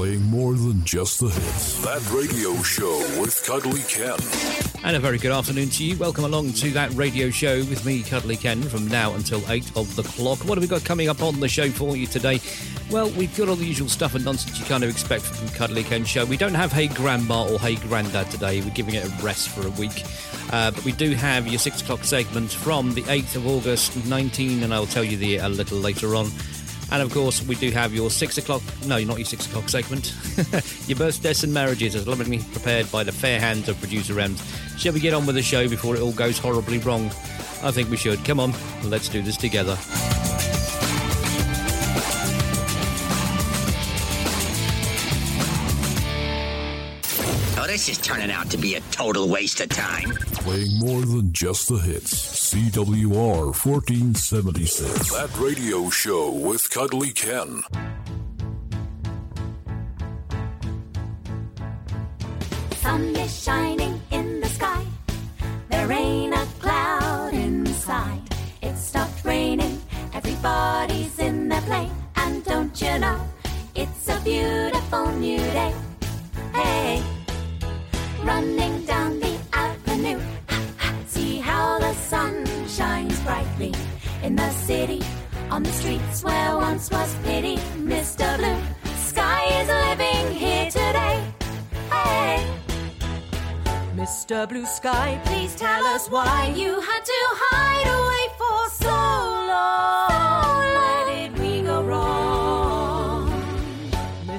playing more than just the hits. That radio show with Cuddly Ken. And a very good afternoon to you. Welcome along to that radio show with me, Cuddly Ken, from now until 8 of the clock. What have we got coming up on the show for you today? Well, we've got all the usual stuff and nonsense you kind of expect from Cuddly Ken show. We don't have Hey Grandma or Hey Grandad today. We're giving it a rest for a week. Uh, but we do have your 6 o'clock segment from the 8th of August 19, and I'll tell you the a little later on. And of course, we do have your six o'clock, no, not your six o'clock segment, your birthdays and marriages, as lovingly prepared by the fair hands of producer Ems. Shall we get on with the show before it all goes horribly wrong? I think we should. Come on, let's do this together. This is turning out to be a total waste of time. Playing more than just the hits. CWR 1476. That radio show with Cuddly Ken. Sun is shining in the sky. There ain't a cloud inside. It stopped raining. Everybody's in their plane. And don't you know, it's a beautiful new day. Hey, running down the avenue. See how the sun shines brightly in the city. On the streets where once was pity, Mr. Blue Sky is living here today. Hey. Mr. Blue Sky, please tell us why you had to hide away for so long.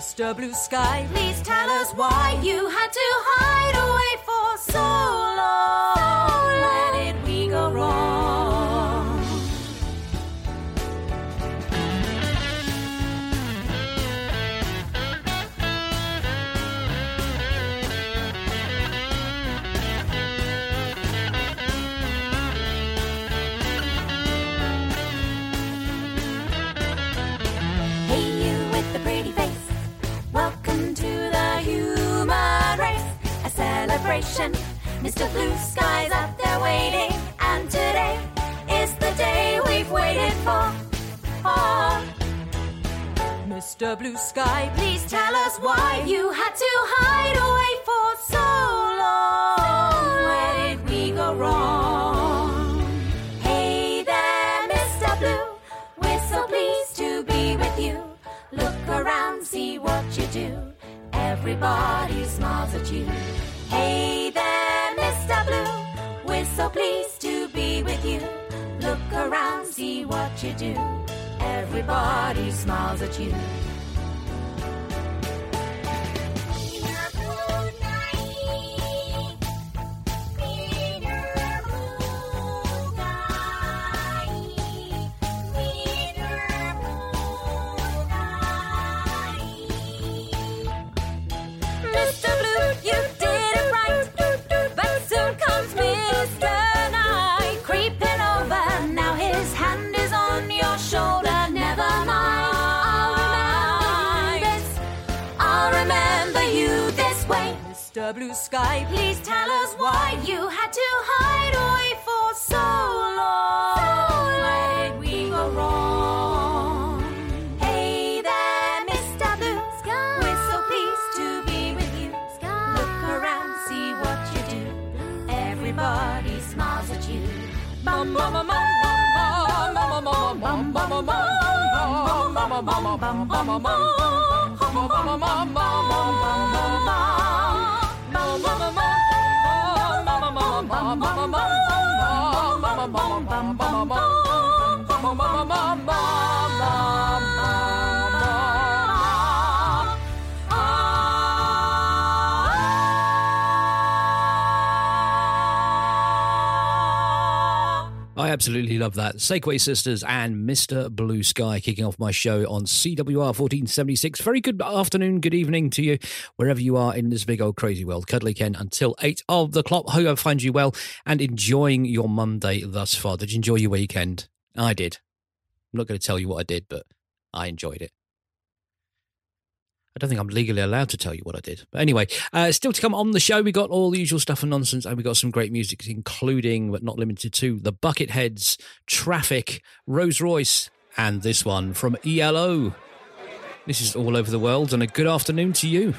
Mr. Blue Sky, please tell us why you had to hide away for so long. Where did we go wrong? Celebration. Mr. Blue Sky's up there waiting. And today is the day we've waited for. Oh. Mr. Blue Sky, please tell us why you had to hide away for so long. Where did we go wrong? Hey there, Mr. Blue. We're so pleased to be with you. Look around, see what you do. Everybody smiles at you. Hey there, Mr. Blue. We're so pleased to be with you. Look around, see what you do. Everybody smiles at you. Mr. Blue Sky, please tell us why you had to hide away for so long. Where did we go wrong? Hey there, Mr. Blue Sky. We're so pleased to be with you. Look around, see what you do. Everybody smiles at you. Bum bum bum bum bum bum bum bum I absolutely love that. Segway Sisters and Mr. Blue Sky kicking off my show on CWR 1476. Very good afternoon, good evening to you, wherever you are in this big old crazy world. Cuddly Ken until 8 of the clock. Hope I find you well and enjoying your Monday thus far. Did you enjoy your weekend? I did. I'm not going to tell you what I did, but I enjoyed it. I don't think I'm legally allowed to tell you what I did. But anyway, uh, still to come on the show, we got all the usual stuff and nonsense, and we got some great music, including but not limited to the Bucketheads, Traffic, Rose Royce, and this one from ELO. This is all over the world, and a good afternoon to you.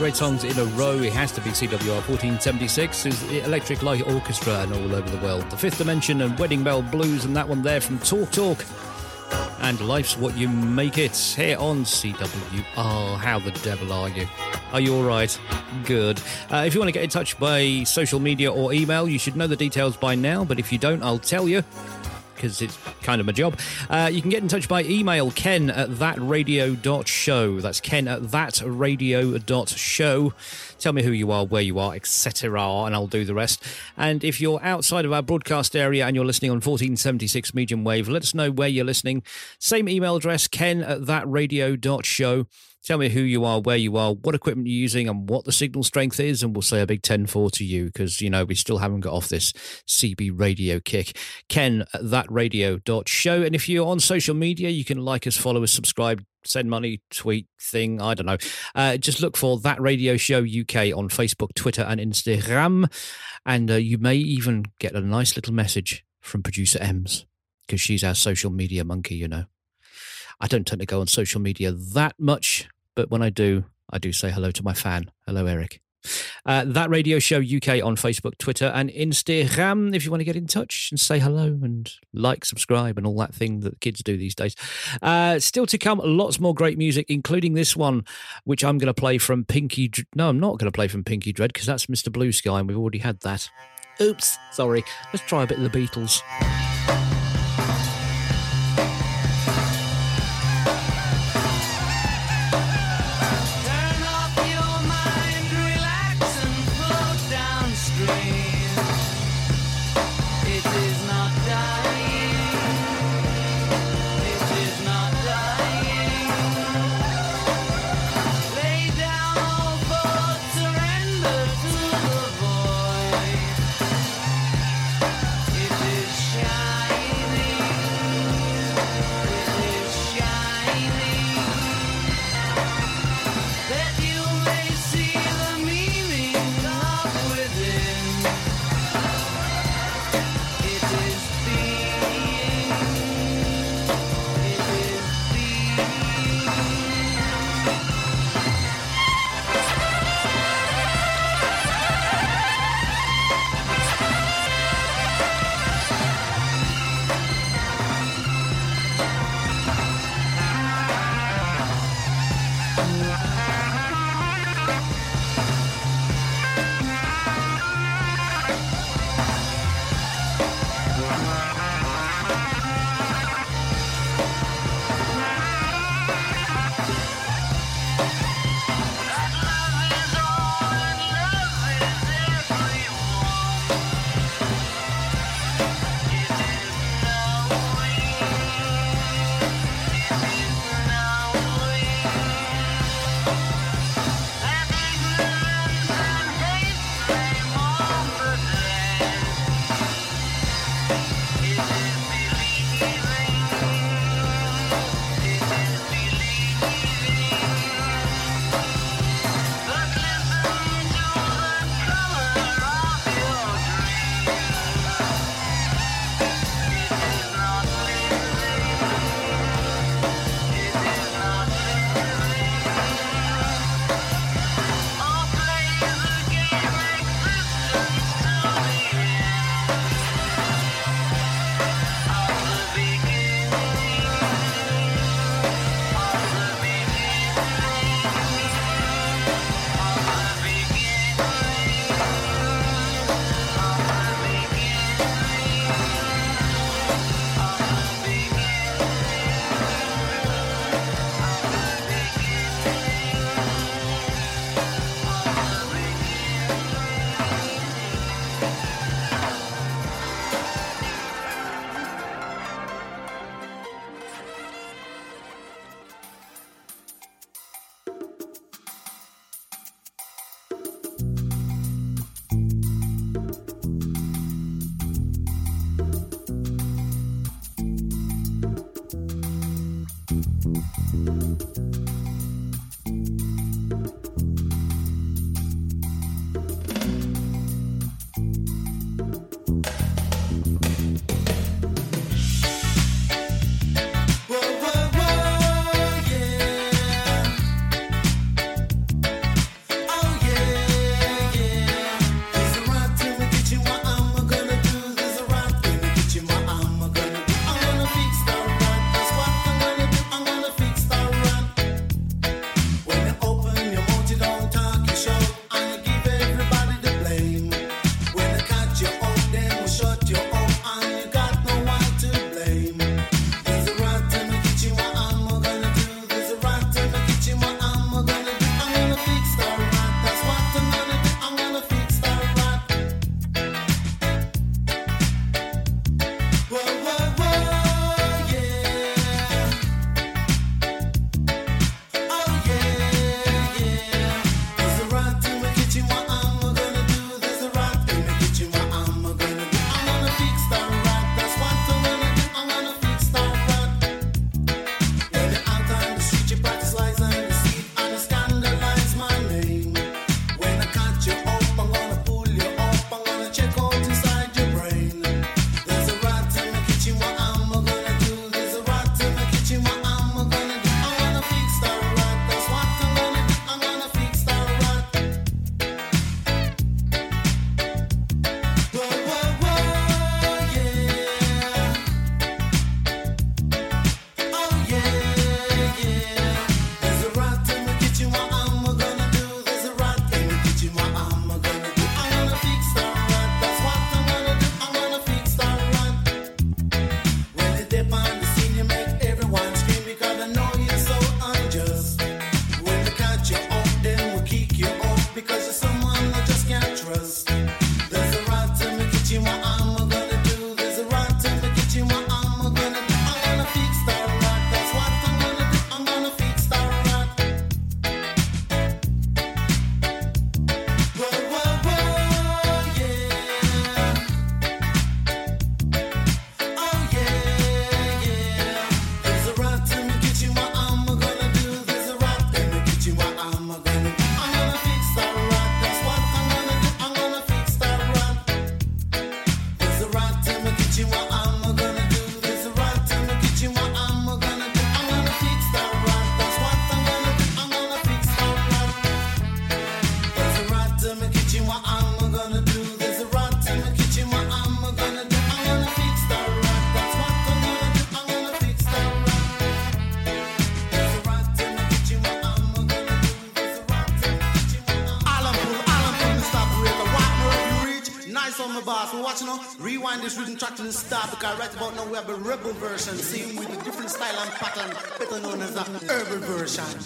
Great songs in a row. It has to be CWR 1476. Is the Electric Light Orchestra and all over the world. The Fifth Dimension and Wedding Bell Blues, and that one there from Talk Talk. And Life's What You Make It here on CWR. How the devil are you? Are you all right? Good. Uh, if you want to get in touch by social media or email, you should know the details by now. But if you don't, I'll tell you because it's kind of my job. Uh, you can get in touch by email ken at thatradio.show. That's ken at thatradio.show. Tell me who you are, where you are, etc., and I'll do the rest. And if you're outside of our broadcast area and you're listening on 1476 medium wave, let us know where you're listening. Same email address, ken at thatradio.show. Tell me who you are, where you are, what equipment you're using, and what the signal strength is, and we'll say a big 10 4 to you because, you know, we still haven't got off this CB radio kick. Ken at thatradio.show. And if you're on social media, you can like us, follow us, subscribe, send money, tweet thing. I don't know. Uh, just look for That Radio Show UK on Facebook, Twitter, and Instagram. And uh, you may even get a nice little message from producer Ems because she's our social media monkey, you know. I don't tend to go on social media that much, but when I do, I do say hello to my fan. Hello, Eric. Uh, that radio show UK on Facebook, Twitter, and Instagram. If you want to get in touch and say hello and like, subscribe, and all that thing that kids do these days. Uh, still to come, lots more great music, including this one, which I'm going to play from Pinky. Dr- No, I'm not going to play from Pinky Dread because that's Mr. Blue Sky, and we've already had that. Oops, sorry. Let's try a bit of the Beatles. As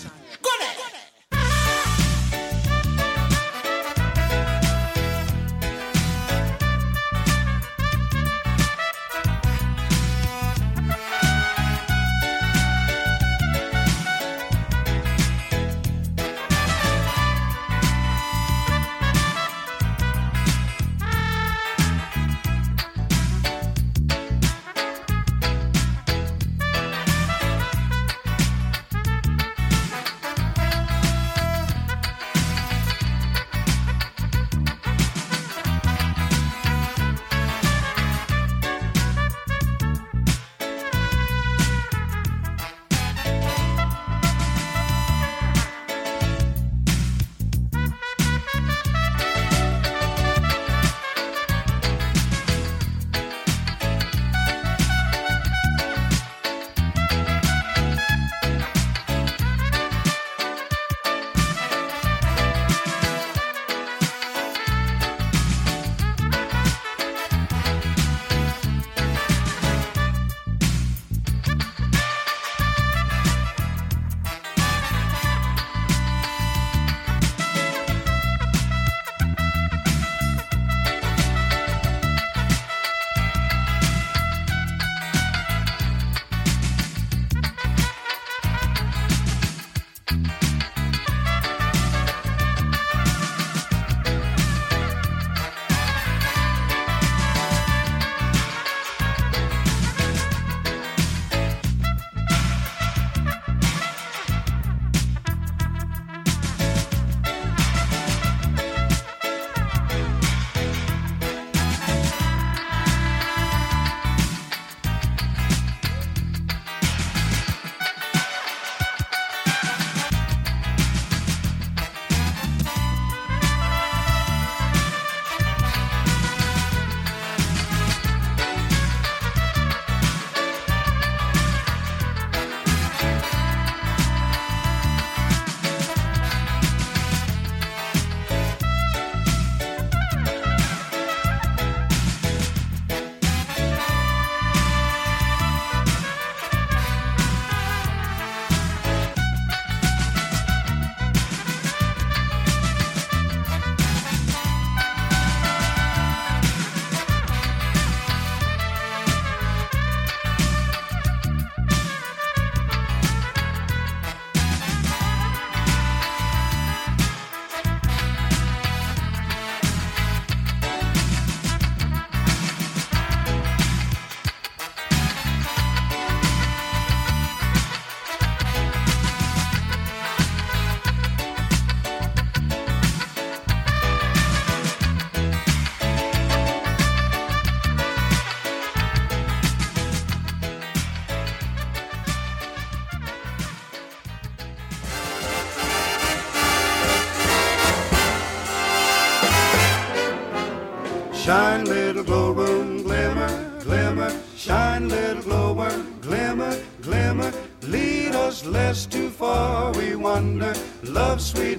less too far, we wander. Love, sweet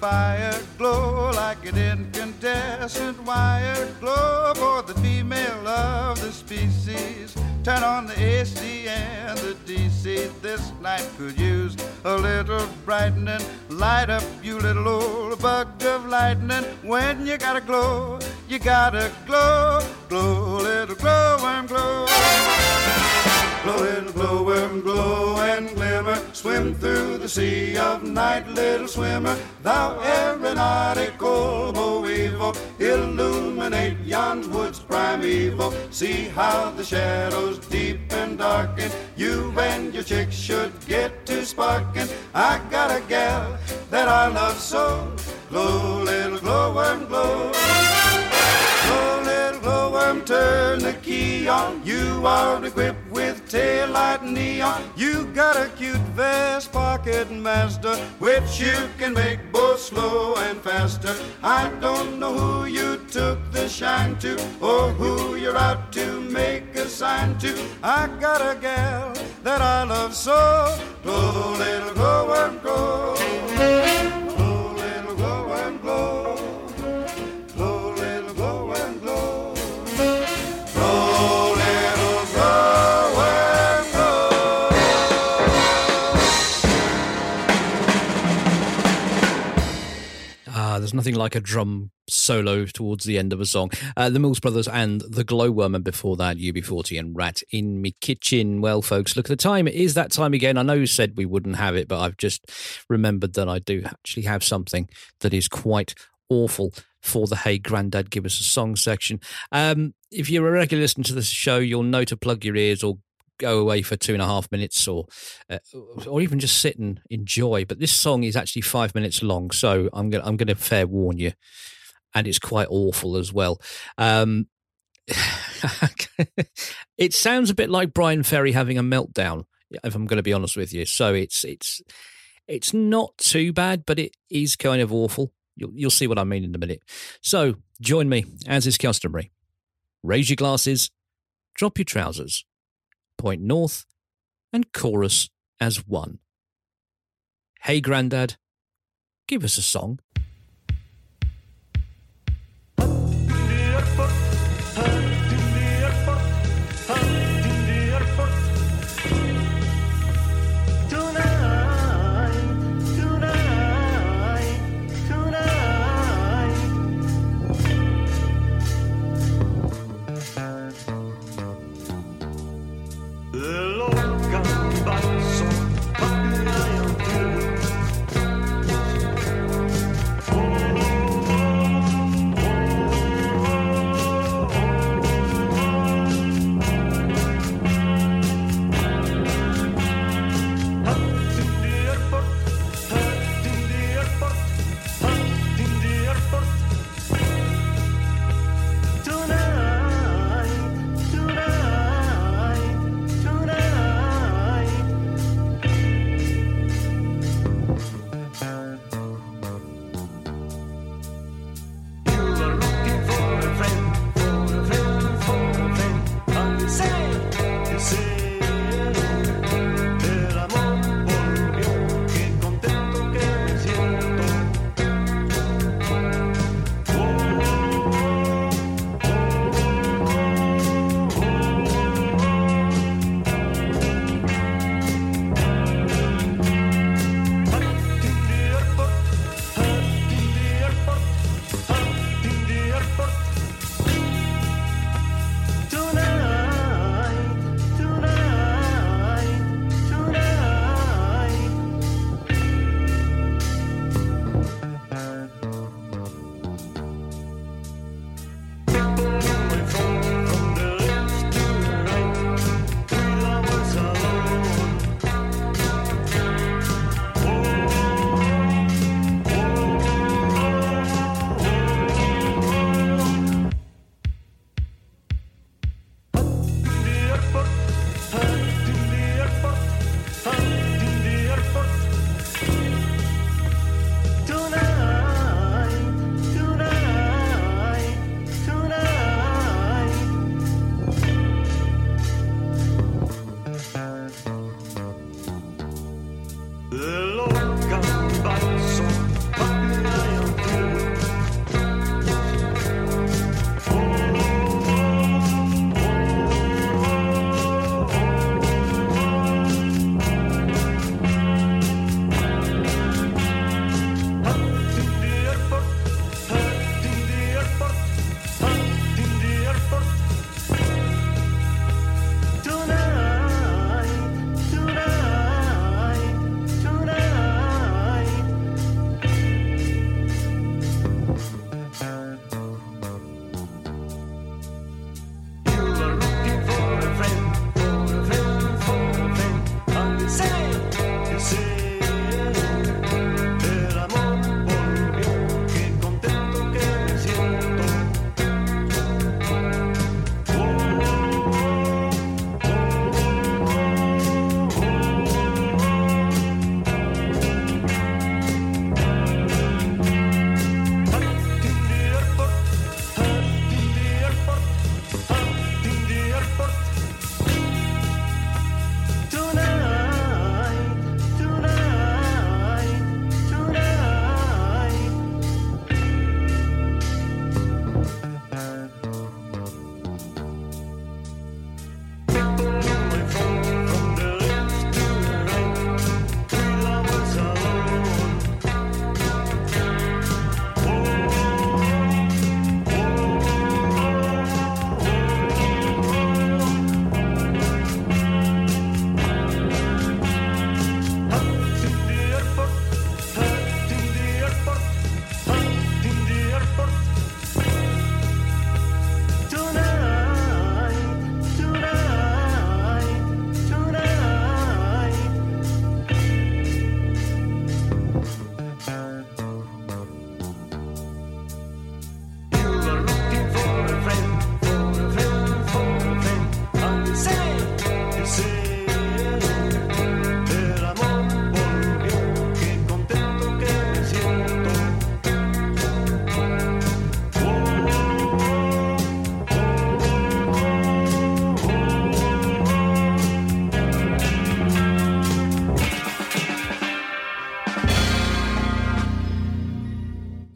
fire. Glow like an incandescent wire. Glow for the female of the species. Turn on the AC and the DC. This night could use a little brightening. Light up, you little old bug of lightning. When you gotta glow, you gotta glow. Glow, little glowworm, glow. Glow, little glowworm, glow and glimmer. Swim through the sea of night, little swimmer, thou aeronautical boll weevil, illuminate yon woods primeval. See how the shadows deep and darken. You and your chick should get to sparking. I got a gal that I love so. Glow, little glowworm, glow. Glow, little glowworm, turn the key on. You are equipped with tail light neon. You got a cute vest pocket master, which you can make both slow and faster. I don't know who you took the shine to, or who you're out to make a sign to. I got a gal that I love so. Glow, little glowworm, glow. Glow, nothing like a drum solo towards the end of a song. Uh, the Mills Brothers and the Glowworm, and before that, UB40 and Rat in Mi Kitchen. Well, folks, look at the time. It is that time again. I know you said we wouldn't have it, but I've just remembered that I do actually have something that is quite awful for the Hey Grandad Give Us a Song section. Um, if you're a regular listener to this show, you'll know to plug your ears or go away for two and a half minutes or uh, or even just sit and enjoy but this song is actually five minutes long so i'm gonna i'm gonna fair warn you. And it's quite awful as well. Um it sounds a bit like Bryan Ferry having a meltdown if i'm going to be honest with you. So it's it's it's not too bad but it is kind of awful. You'll, you'll see what i mean in a minute. So join me as is customary. Raise your glasses. Drop your trousers point north, and chorus as one. Hey, Grandad, give us a song.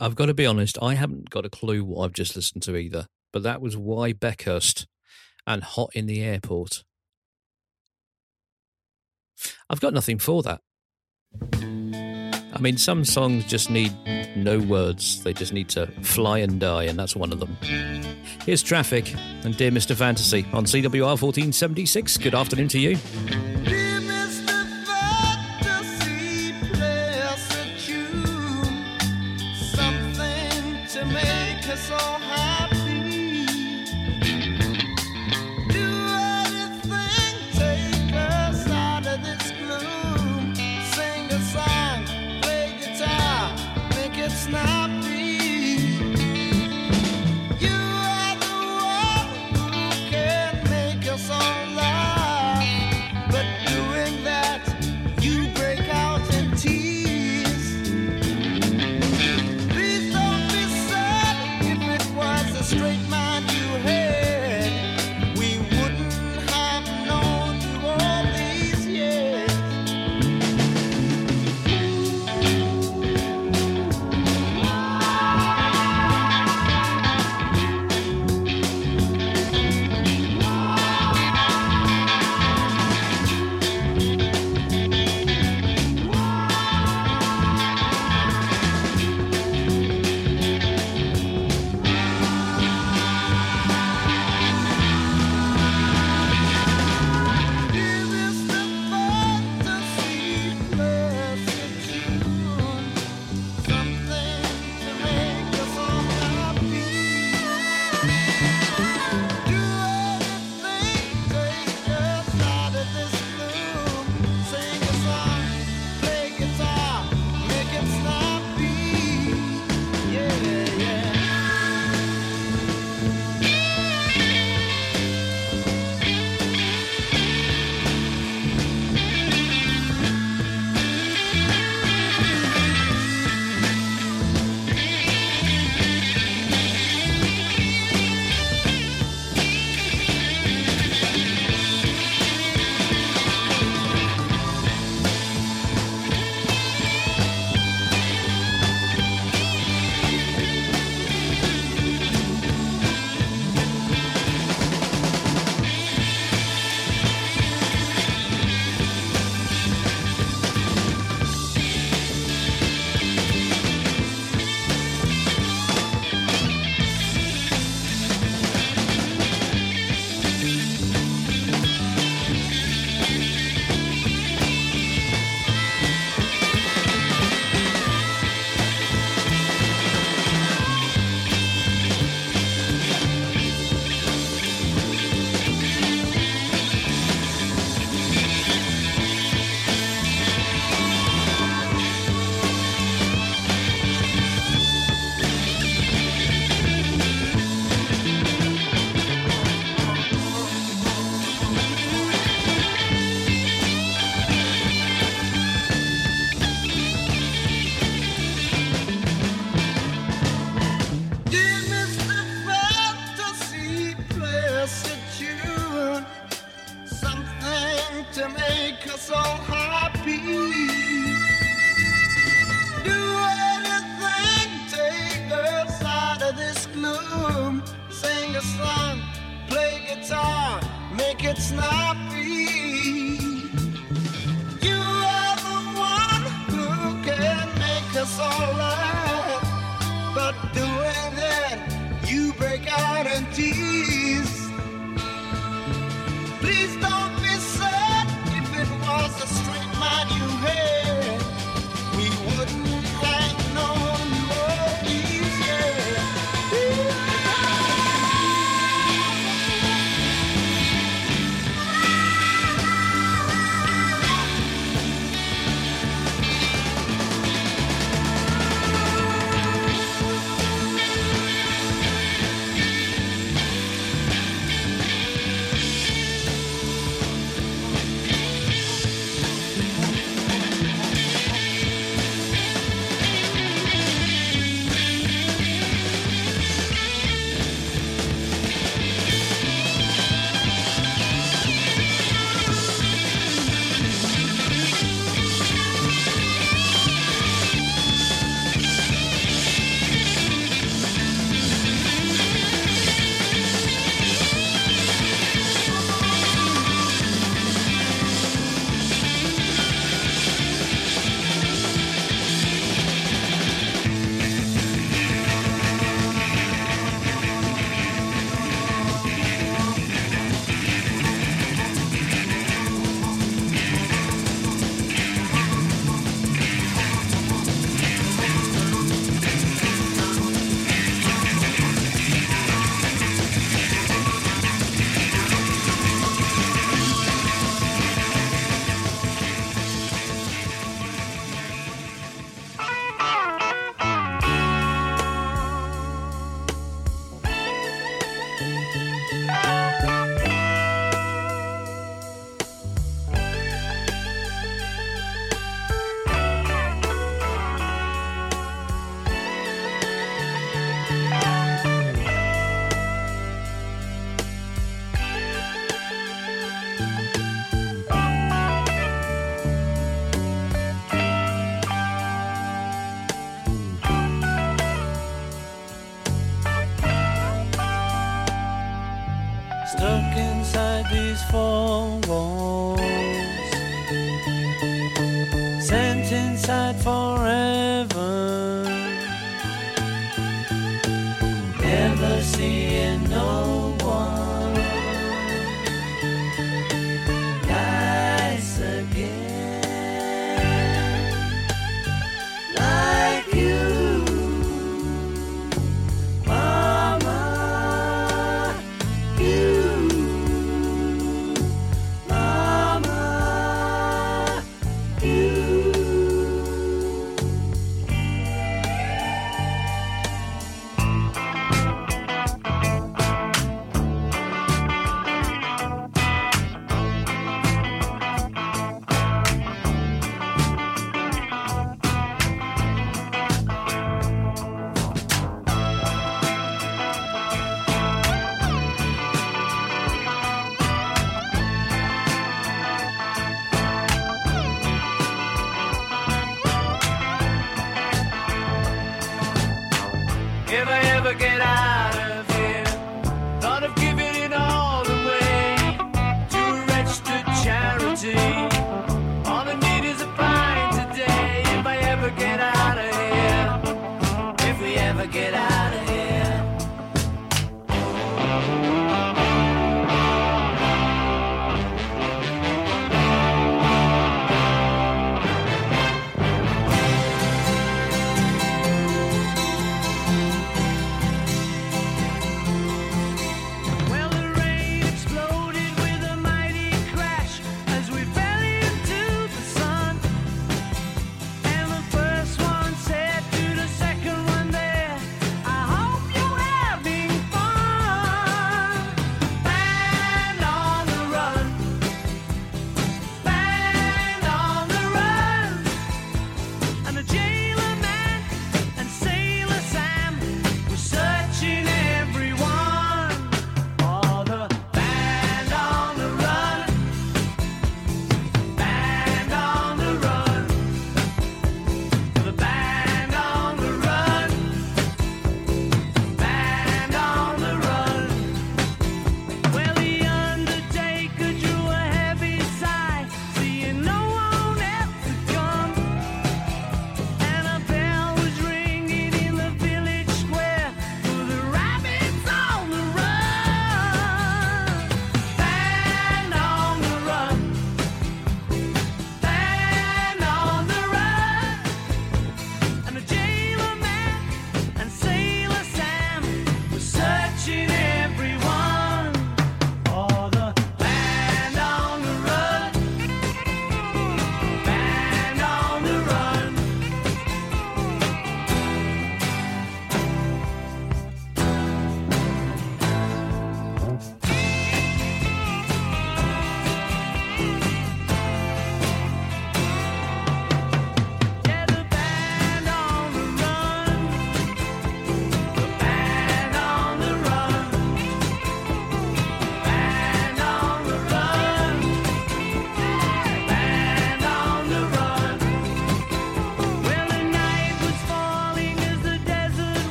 I've got to be honest, I haven't got a clue what I've just listened to either, but that was Why Beckhurst and Hot in the Airport. I've got nothing for that. I mean, some songs just need no words, they just need to fly and die, and that's one of them. Here's Traffic and Dear Mr. Fantasy on CWR 1476. Good afternoon to you.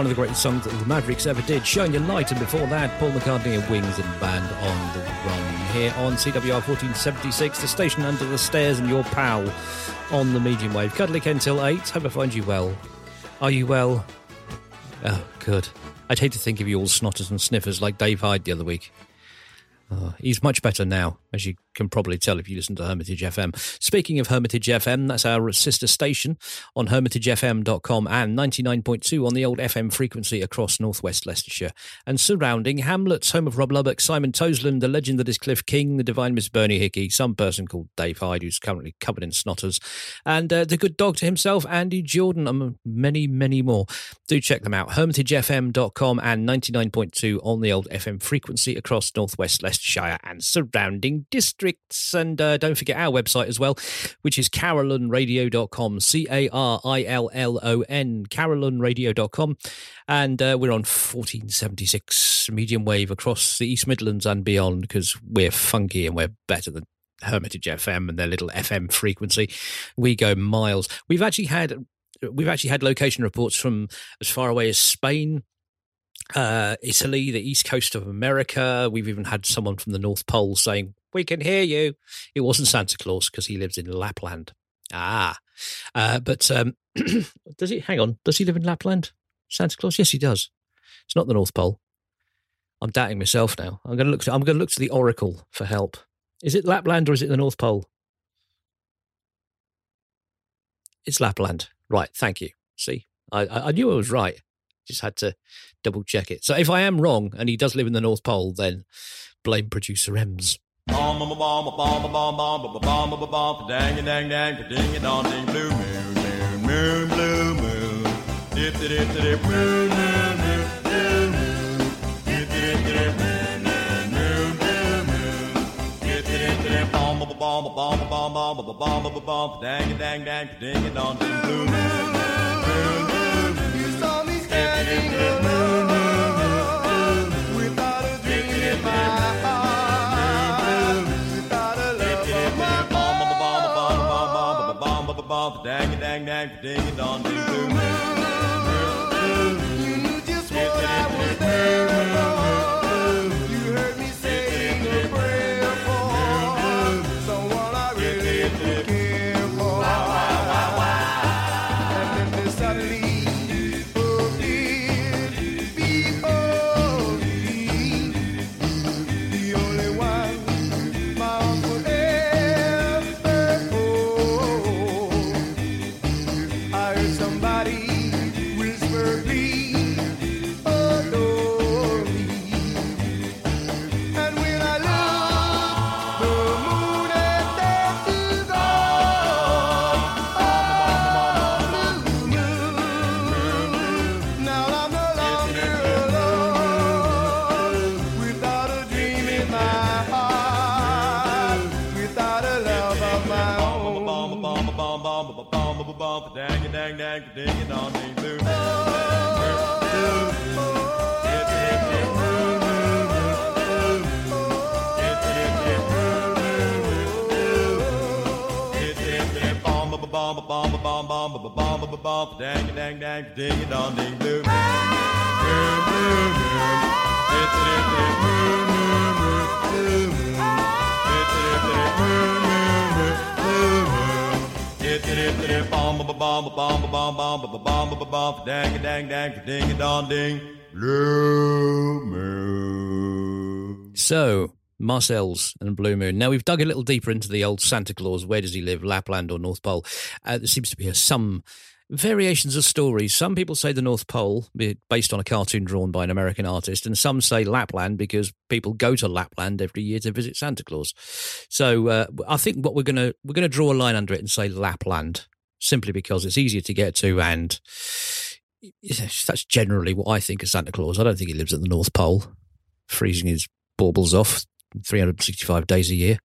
One of the greatest songs that the Mavericks ever did, Shine Your Light, and before that, Paul McCartney and Wings and Band on the Run. Here on CWR 1476, the station under the stairs, and your pal on the medium wave. Cuddly Ken till 8. Hope I find you well. Are you well? Oh, good. I'd hate to think of you all snotters and sniffers like Dave Hyde the other week. Oh, he's much better now, as you can probably tell if you listen to Hermitage FM. Speaking of Hermitage FM, that's our sister station on hermitagefm.com and 99.2 on the old FM frequency across northwest Leicestershire and surrounding hamlets, home of Rob Lubbock, Simon Toseland, the legend that is Cliff King, the divine Miss Bernie Hickey, some person called Dave Hyde, who's currently covered in snotters, and uh, the good doctor himself, Andy Jordan, and many, many more. Do check them out, hermitagefm.com and 99.2 on the old FM frequency across northwest Leicestershire and surrounding districts. And uh, don't forget our website as well, which is carolynradio.com, C A R I L L O N, carolynradio.com. And uh, we're on 1476 medium wave across the East Midlands and beyond because we're funky and we're better than Hermitage FM and their little FM frequency. We go miles. We've actually had we've actually had location reports from as far away as Spain, uh, Italy, the east coast of America. We've even had someone from the North Pole saying, We can hear you. It wasn't Santa Claus because he lives in Lapland. Ah. Uh, but um, does he, hang on, does he live in Lapland? Santa Claus? Yes, he does. It's not the North Pole. I'm doubting myself now. I'm going to look. To, I'm going to look to the Oracle for help. Is it Lapland or is it the North Pole? It's Lapland. Right. Thank you. See, I, I I knew I was right. Just had to double check it. So if I am wrong and he does live in the North Pole, then blame producer Ems. Bomb, bomb, bomb, bomb, bomb, Dang, dang, dang, ding, a dong, ding, moon. You knew just what I was there for. Ba, ba, bum, ba, ba, bum, dang it, dang, dang, ding dong, ding, blue, blue, blue, blue. Ba, ba, bum, ba, bum, ba, bum, bum, ba, ba, bum, ba, ba, bum, dang it, dang, dang, ding it, dong, ding, blue moon. So, Marcel's and Blue Moon. Now, we've dug a little deeper into the old Santa Claus. Where does he live, Lapland or North Pole? Uh, there seems to be some variations of stories. Some people say the North Pole, based on a cartoon drawn by an American artist, and some say Lapland because people go to Lapland every year to visit Santa Claus. So, uh, I think what we're gonna we're gonna draw a line under it and say Lapland, simply because it's easier to get to and. That's generally what I think of Santa Claus. I don't think he lives at the North Pole, freezing his baubles off 365 days a year.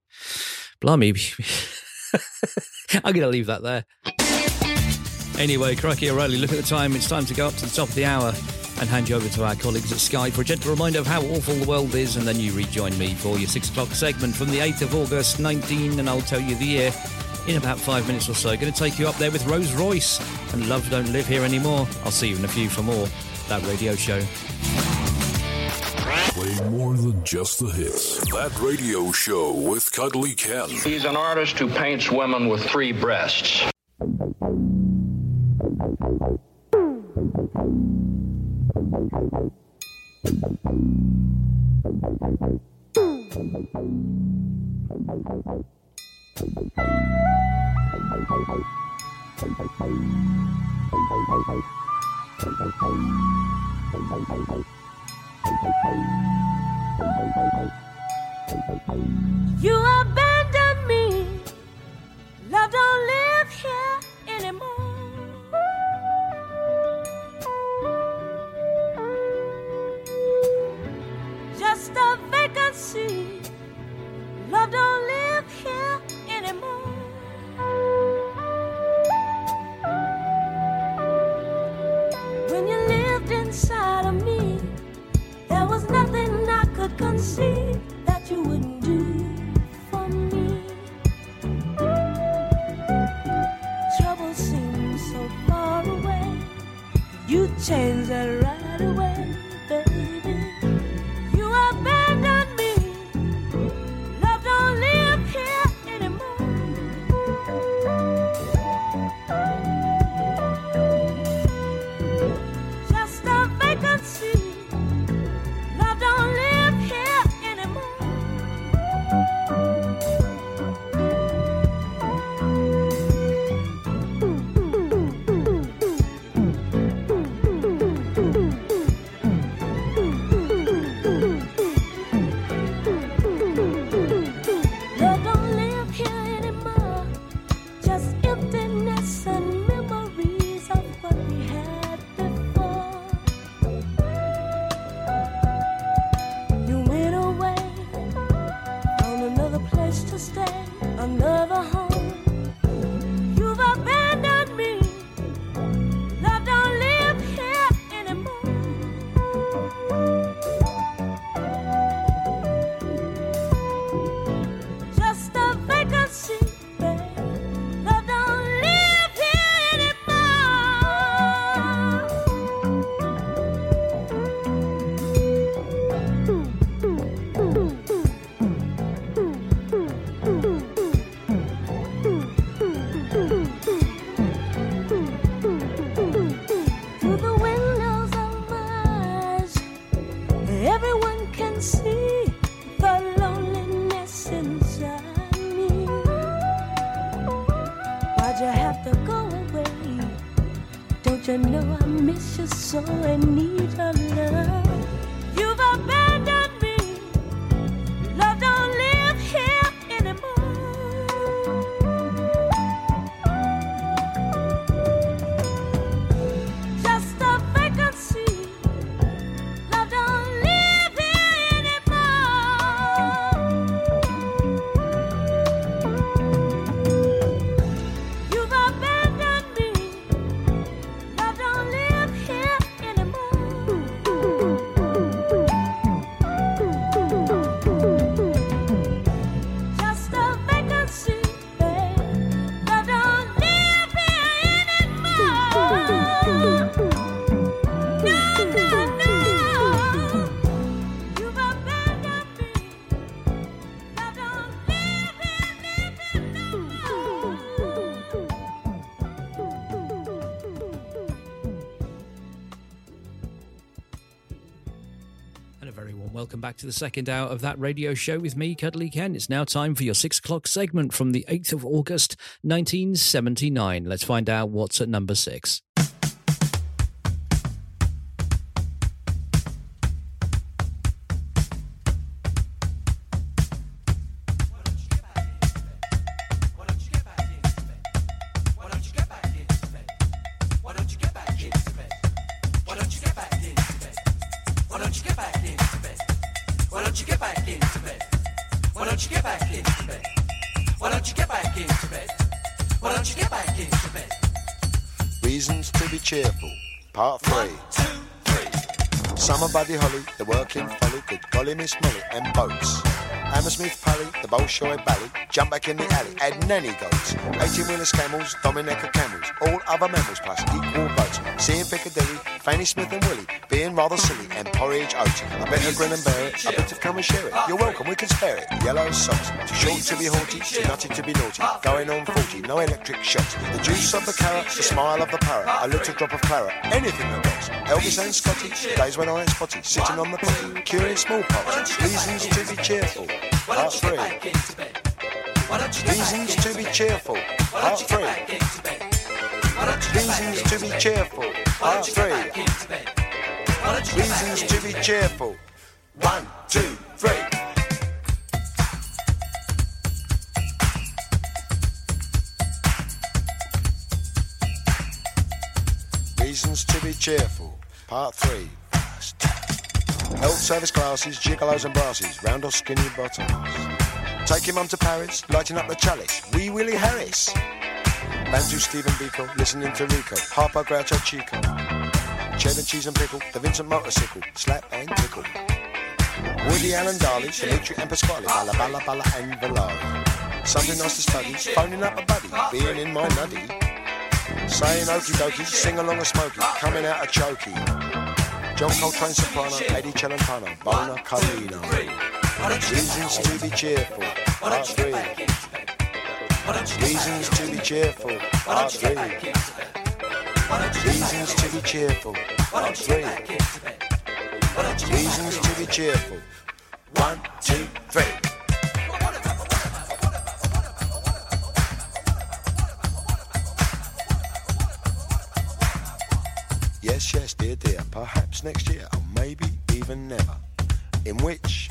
Blimey. I'm going to leave that there. Anyway, Crikey O'Reilly, look at the time. It's time to go up to the top of the hour and hand you over to our colleagues at Sky for a gentle reminder of how awful the world is, and then you rejoin me for your six o'clock segment from the 8th of August 19, and I'll tell you the year in about five minutes or so. Going to take you up there with Rose Royce and Love Don't Live Here Anymore. I'll see you in a few for more. That radio show. Play more than just the hits. That radio show with Cuddly Ken. He's an artist who paints women with three breasts. You abandoned me. Love don't live here anymore. Changed that back to the second hour of that radio show with me, Cuddly Ken. It's now time for your six o'clock segment from the 8th of August, 1979. Let's find out what's at number six. Bolshoi Bally, jump back in the alley, add nanny goats. 18 wheeler camels, Dominica camels, all other mammals plus equal boats. Seeing Piccadilly, Fanny Smith and Willie, being rather silly, and porridge oats. I better grin and bear it, I better come and share it. You're welcome, we can spare it. Yellow socks, too short to be haughty, too nutty to be naughty. Going on 40, no electric shocks. The juice of the carrot, the smile of the parrot, a little drop of claret, anything that rocks. Elvis and Scotty, days when I ain't spotty, sitting on the potty, curing smallpox. Reasons to be cheerful. Part 3 Reasons to be cheerful. Part 3 Reasons to be cheerful. Part 3 Reasons to be cheerful. One, two, three. Reasons to be cheerful. Part 3 Health service classes, gigolos and brasses, round or skinny bottoms. Take Taking mum to Paris, lighting up the chalice. Wee Willie Harris. Bantu Stephen Biko, listening to Rico. Harpo Groucho Chico. Cheddar cheese and pickle, the Vincent motorcycle. Slap and tickle. Woody Allen Darley, Dimitri and Pasquale. Balla Balla Balla and Valari. Something nice to study, phoning up a buddy, being in my nuddy. Saying okie dokie, sing along a smoky, coming out a chokey. John Coltrane soprano, Eddie Celentano, Bonar Colleano. Reasons to be cheerful, part three. Reasons to be cheerful, part three. Reasons to be cheerful, part three. Reasons to be cheerful. One, two, three. Perhaps next year, or maybe even never. In which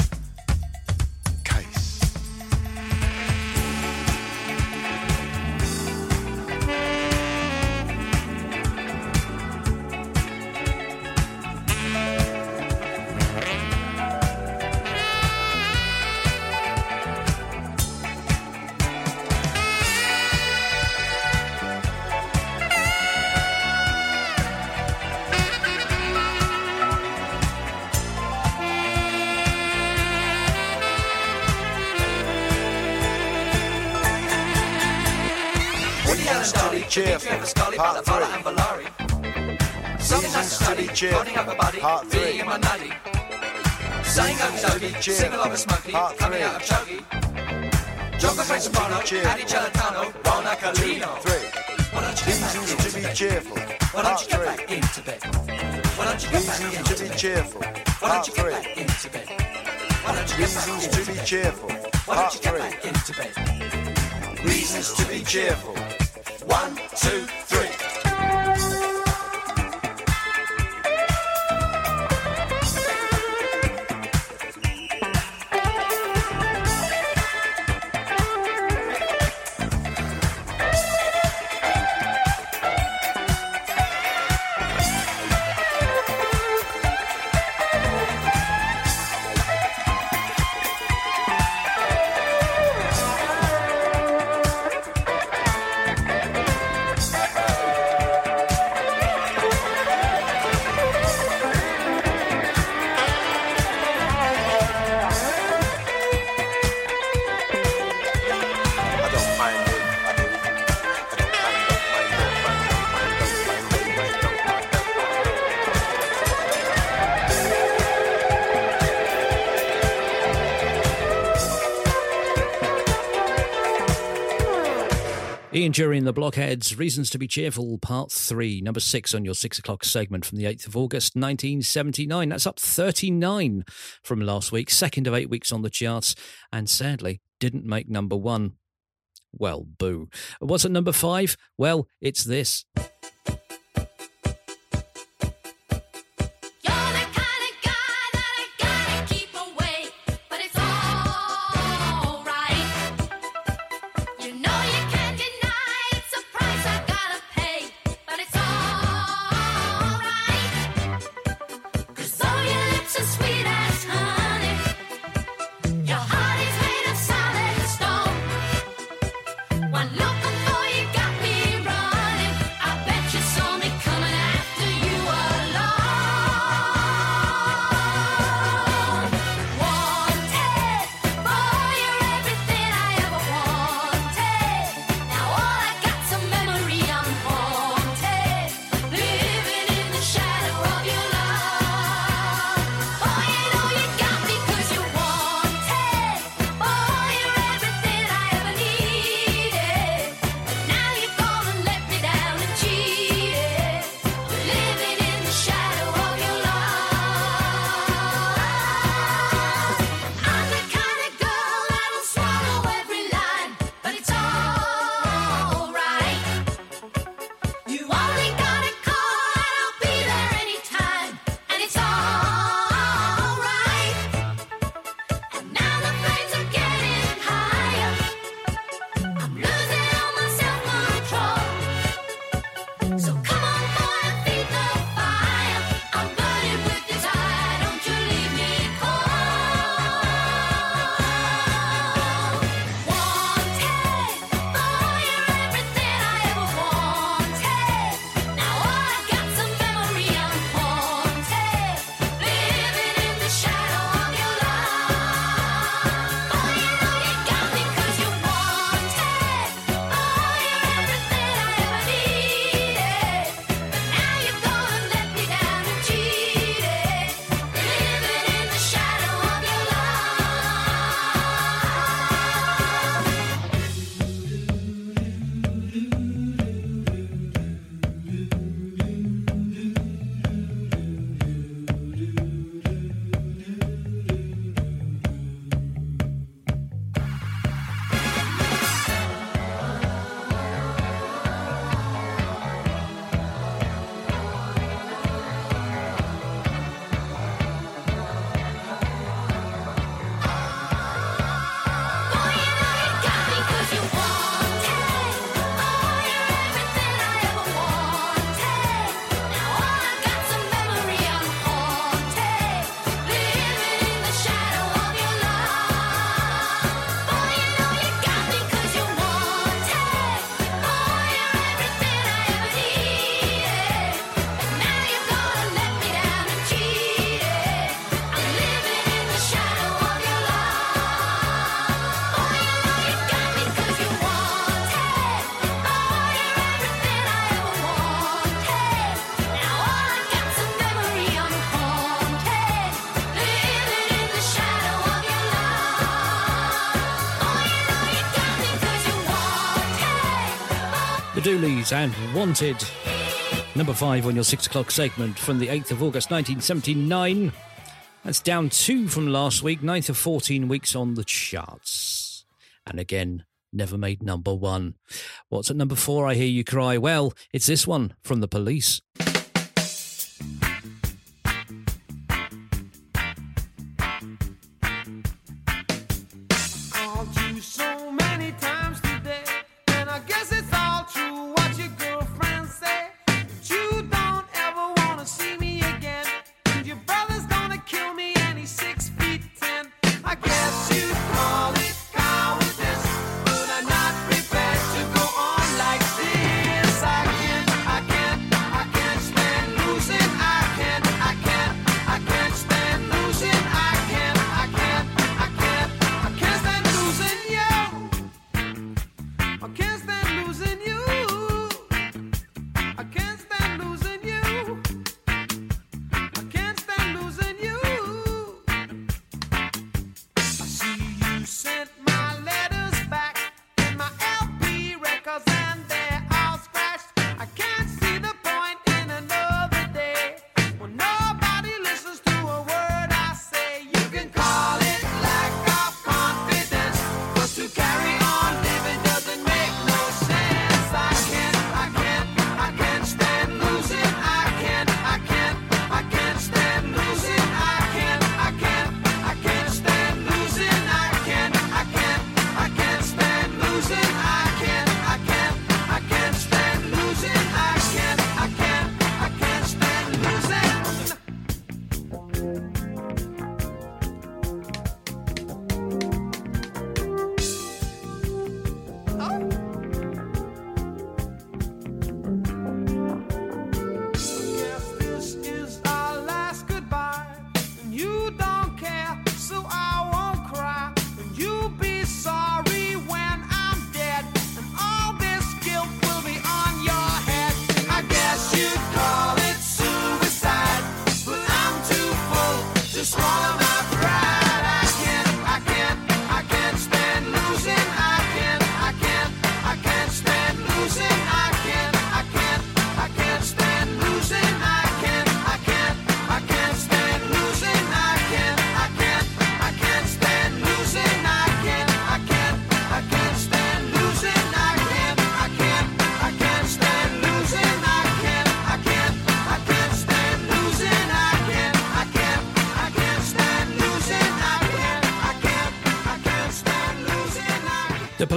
part three. Reasons to be cheerful, part three. Saying okie dokie, sing along a smoky, coming out of chokey. John Coltrane soprano, Eddie Celentano, Bonar Colleano. Reasons to be cheerful, Why part don't you get three. back into bed? Why don't you get back Reasons into to be bed? cheerful, Why part don't you get three. back into bed? Why don't you get back Reasons into to be bed? cheerful, Why part don't you get three. back into bed? Reasons to be cheerful. One, two, three. Dury and the Blockheads, Reasons to Be Cheerful, Part 3, number 6 on your 6 o'clock segment from the 8th of August 1979. That's up 39 from last week, second of eight weeks on the charts, and sadly didn't make number one. Well, boo. What's at number 5? Well, it's this. And Wanted. Number five on your six o'clock segment from the 8th of August 1979. That's down two from last week, ninth of 14 weeks on the charts. And again, never made number one. What's at number four? I hear you cry. Well, it's this one from the police.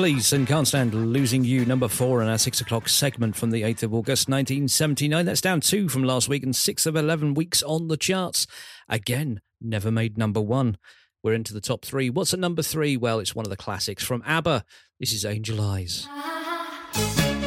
Police and Can't Stand Losing You, number four in our six o'clock segment from the 8th of August 1979. That's down two from last week and six of 11 weeks on the charts. Again, never made number one. We're into the top three. What's at number three? Well, it's one of the classics from ABBA. This is Angel Eyes. Ah.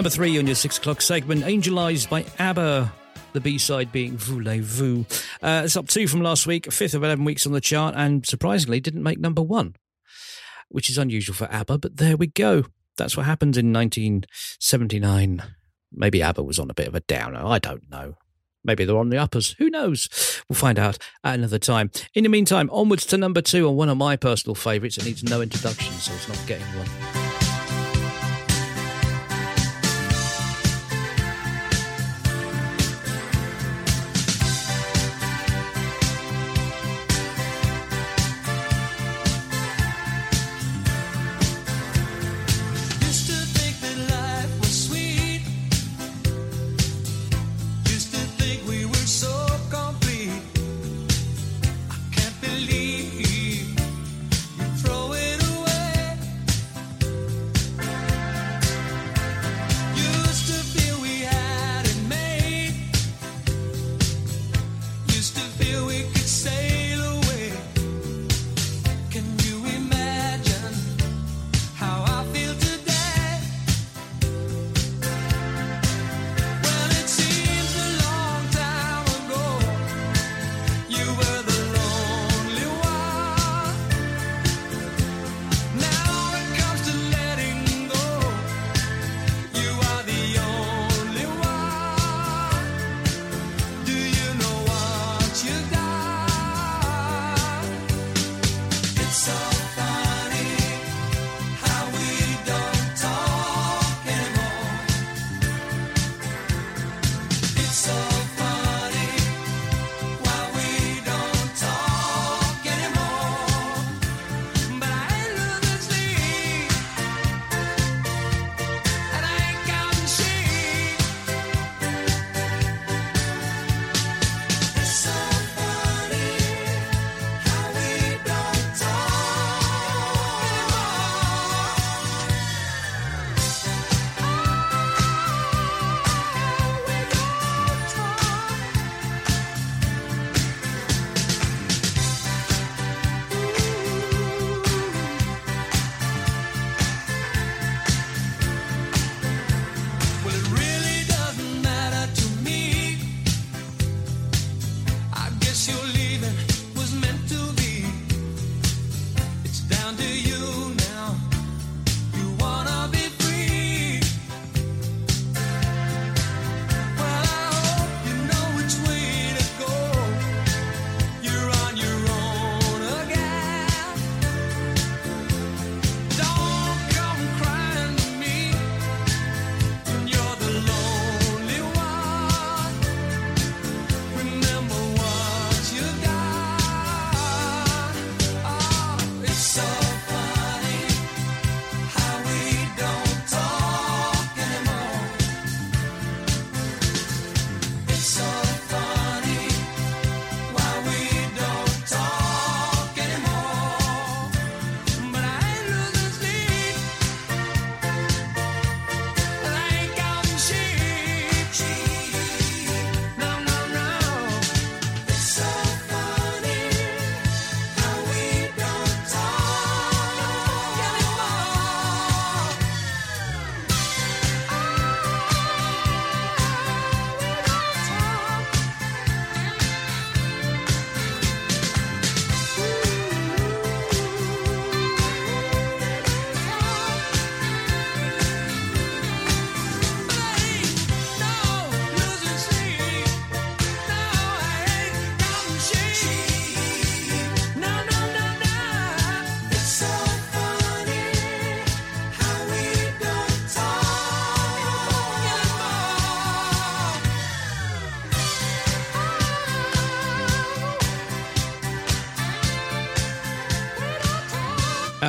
Number three on your six o'clock segment, Angel Eyes by ABBA. The B side being Voulez-Vous. Uh, it's up two from last week, fifth of 11 weeks on the chart, and surprisingly didn't make number one, which is unusual for ABBA, but there we go. That's what happened in 1979. Maybe ABBA was on a bit of a downer. I don't know. Maybe they're on the uppers. Who knows? We'll find out at another time. In the meantime, onwards to number two on one of my personal favourites. It needs no introduction, so it's not getting one.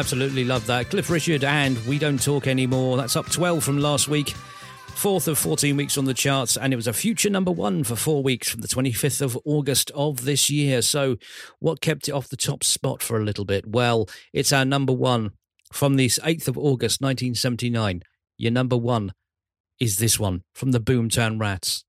Absolutely love that. Cliff Richard and We Don't Talk Anymore. That's up 12 from last week. Fourth of 14 weeks on the charts, and it was a future number one for four weeks from the 25th of August of this year. So, what kept it off the top spot for a little bit? Well, it's our number one from this 8th of August 1979. Your number one is this one from the Boomtown Rats.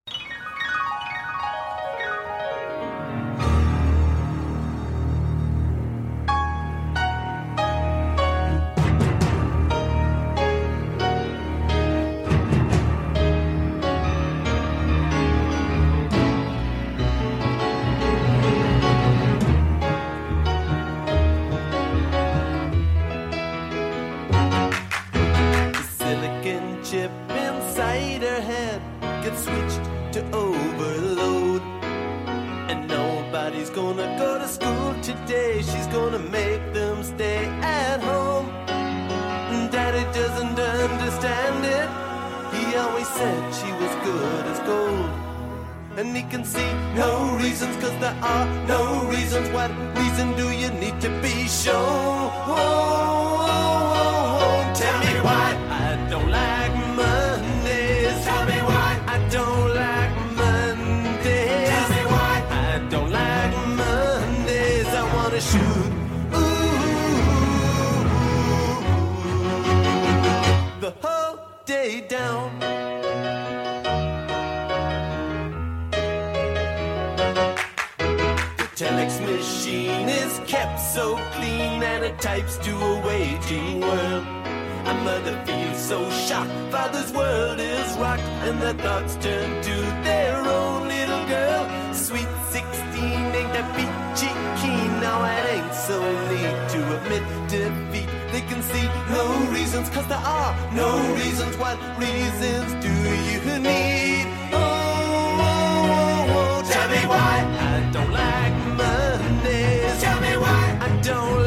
And he can see no reasons, cause there are no reasons. What reason do you need to be shown? Tell me why I don't like Mondays. Tell me why I don't like Mondays. Tell me why I don't like Mondays. I wanna shoot. Ooh, the whole day down. So clean and it types to a waging world. A mother feels so shocked, father's world is rocked, and their thoughts turn to their own little girl. Sweet 16 ain't that peachy keen, now it ain't so neat to admit defeat. They can see no reasons, cause there are no reasons. What reasons do you need? Don't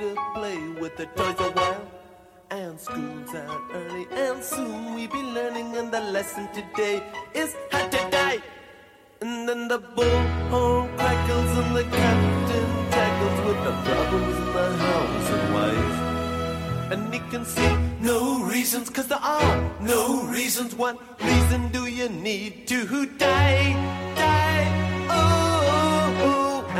to play with the toys a while. And school's out early, and soon we'll be learning. And the lesson today is how to die. And then the bullhorn crackles, and the captain tackles with the problems in the house and wife. And he can see no reasons, cause there are no reasons. What reason do you need to die?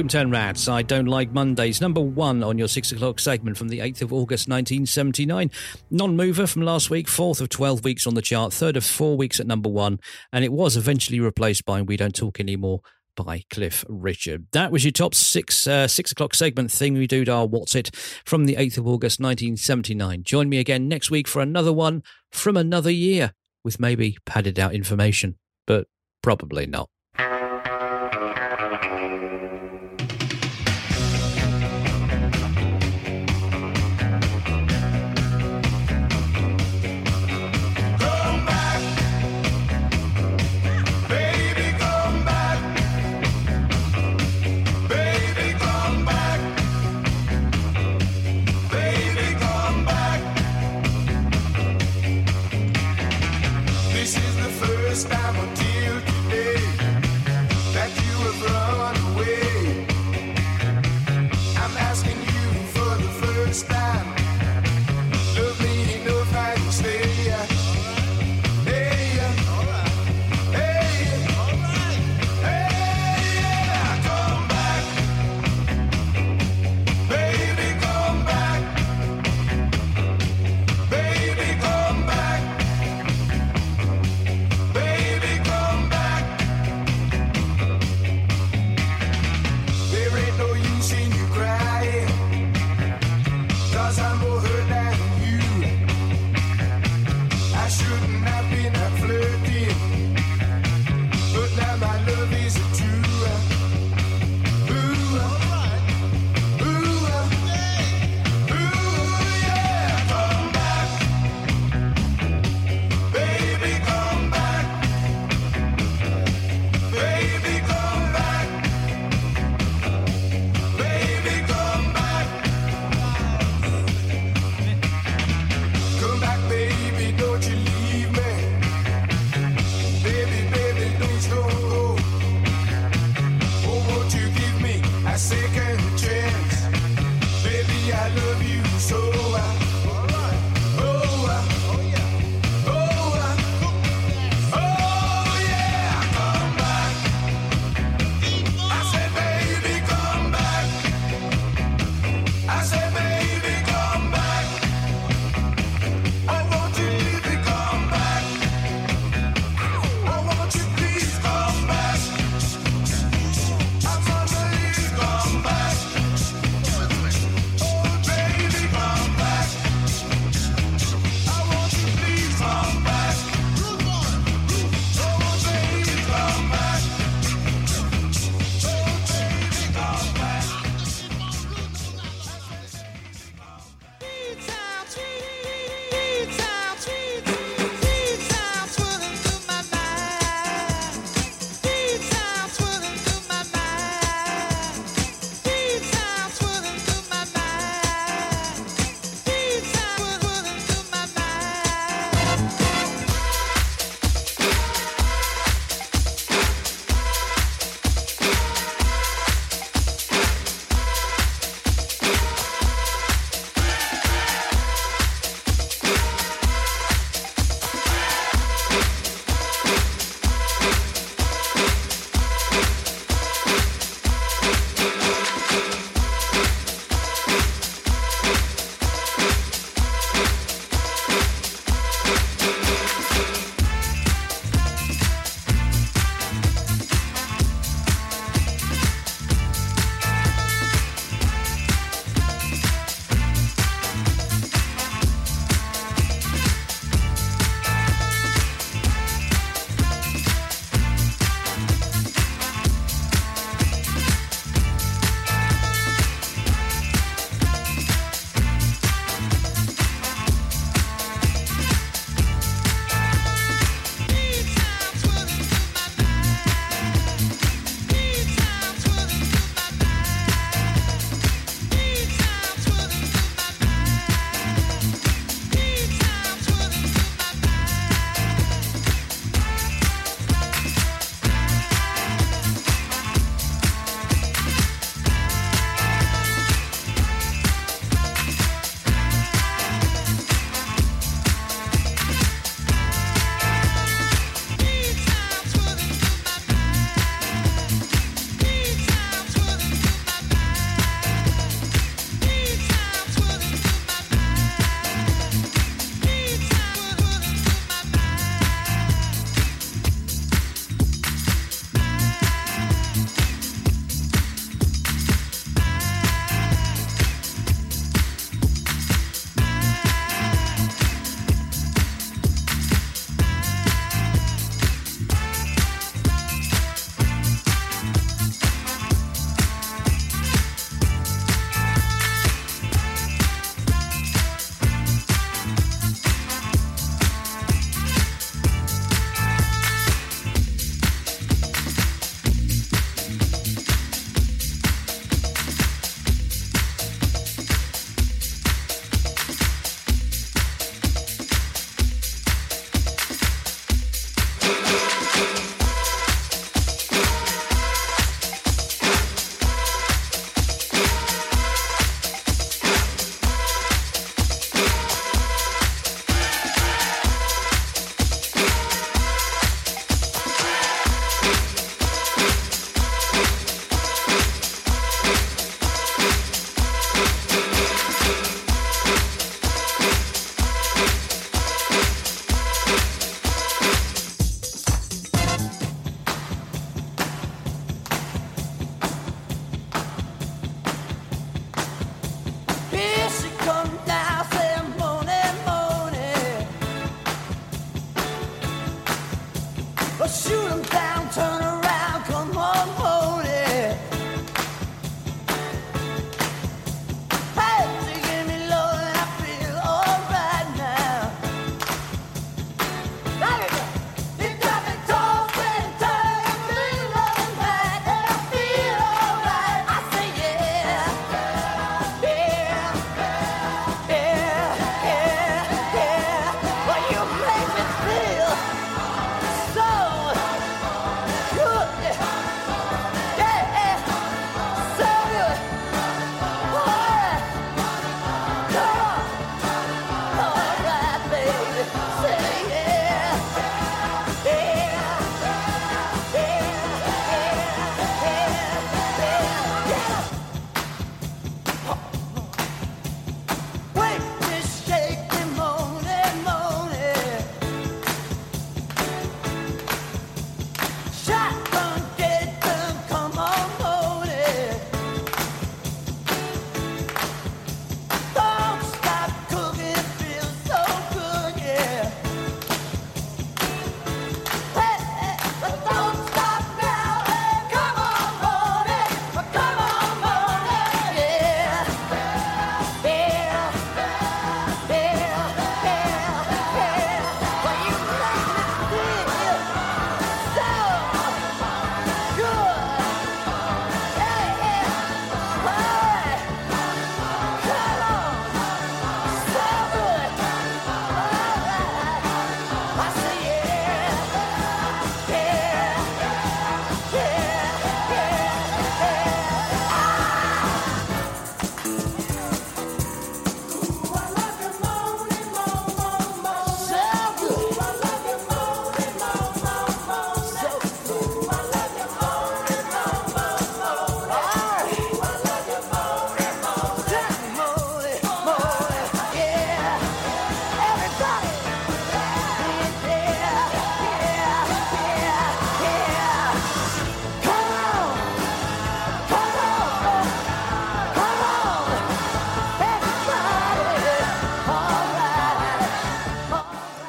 Boomtown Rats, I Don't Like Mondays, number one on your six o'clock segment from the 8th of August 1979. Non mover from last week, fourth of 12 weeks on the chart, third of four weeks at number one, and it was eventually replaced by We Don't Talk Anymore by Cliff Richard. That was your top six uh, six o'clock segment thing we do our What's It from the 8th of August 1979. Join me again next week for another one from another year with maybe padded out information, but probably not.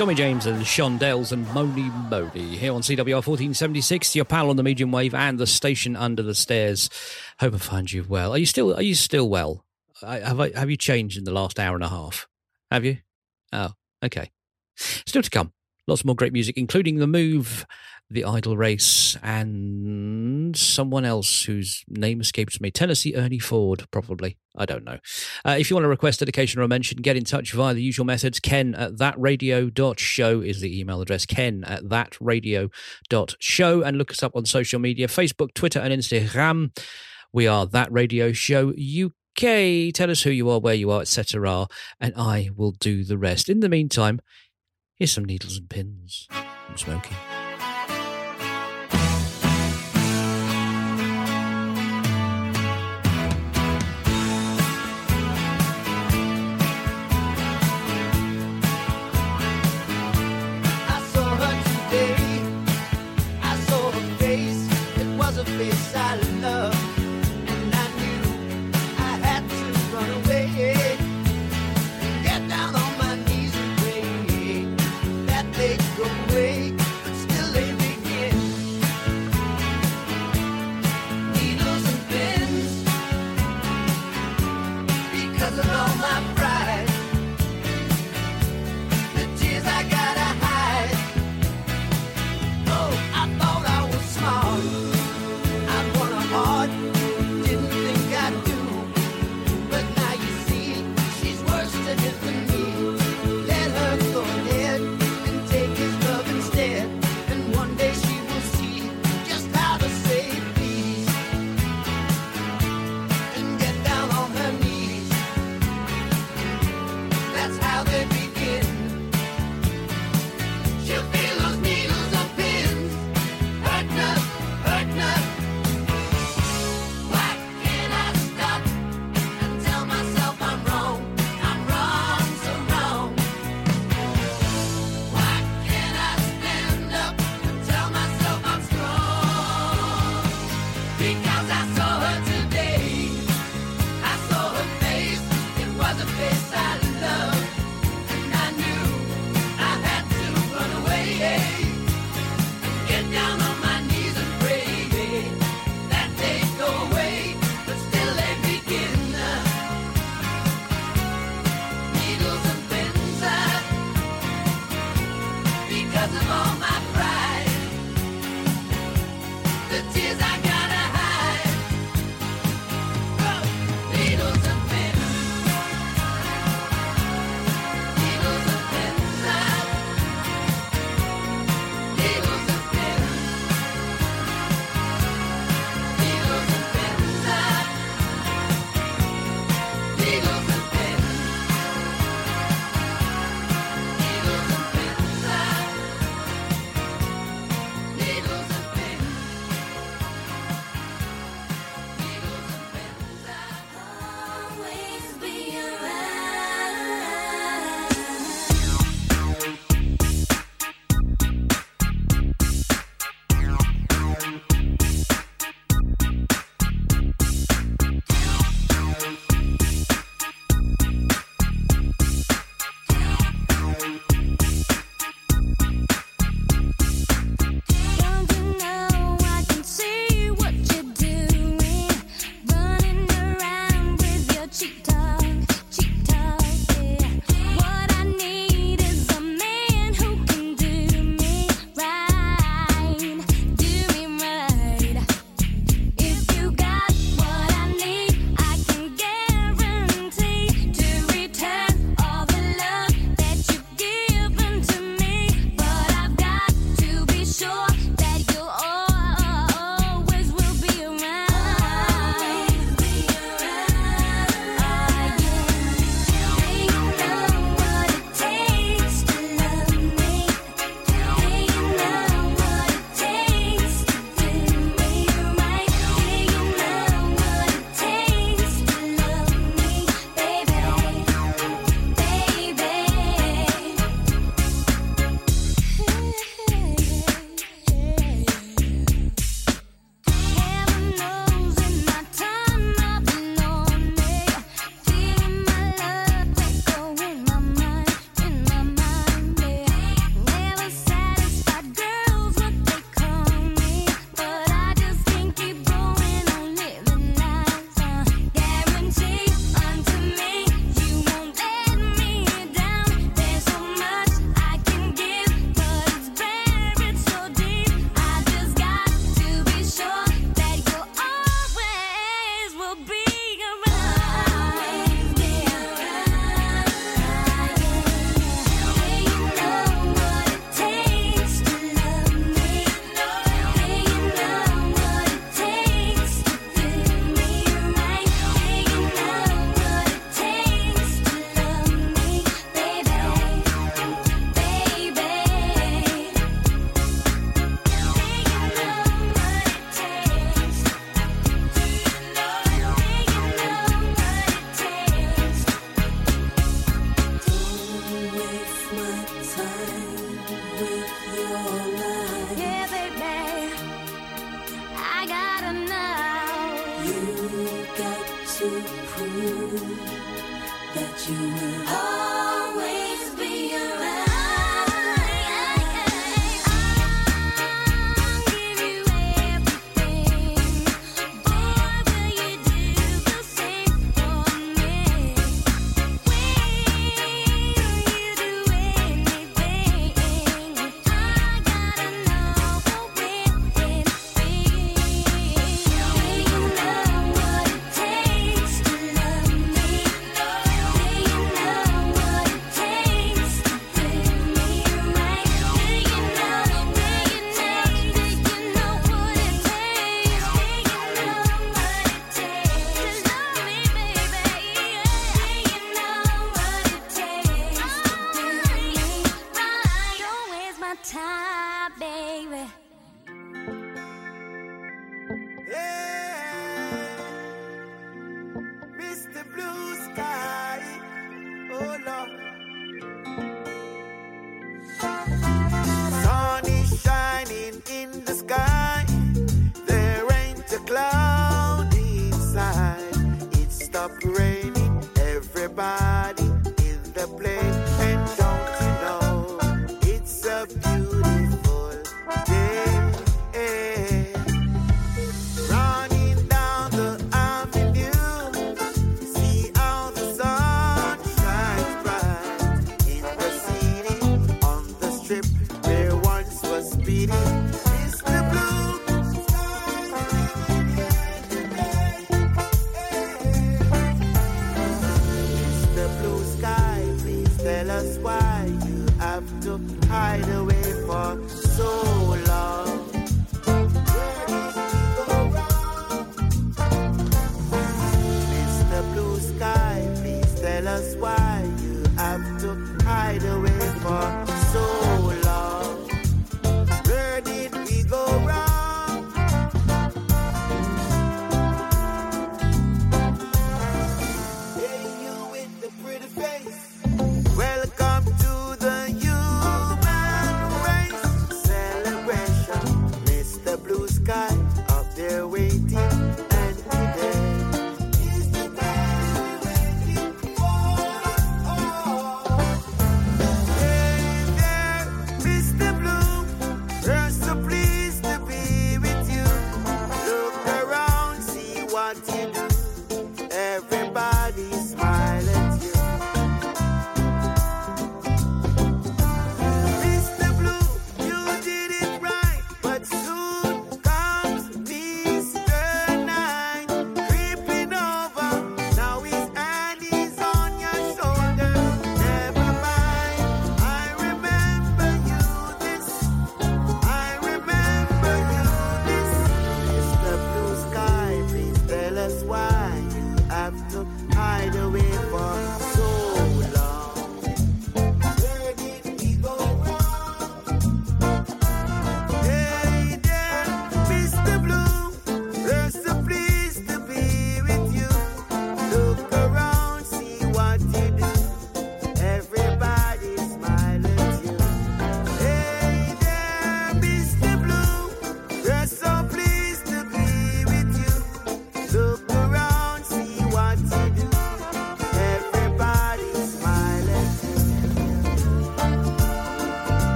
Tommy James and Shondells and Mony Mony here on CWR 1476, your pal on the medium wave and the station under the stairs. Hope I find you well. Are you still Are you still well? I, have I, Have you changed in the last hour and a half? Have you? Oh, okay. Still to come. Lots more great music, including the move, the Idle Race, and someone else whose name escapes me. Tennessee Ernie Ford, probably. I don't know. Uh, if you want to request dedication or a mention, get in touch via the usual methods. Ken at thatradio.show is the email address. Ken at thatradio.show. And look us up on social media Facebook, Twitter, and Instagram. We are That Radio Show UK. Tell us who you are, where you are, etc. And I will do the rest. In the meantime, here's some needles and pins from Smokey.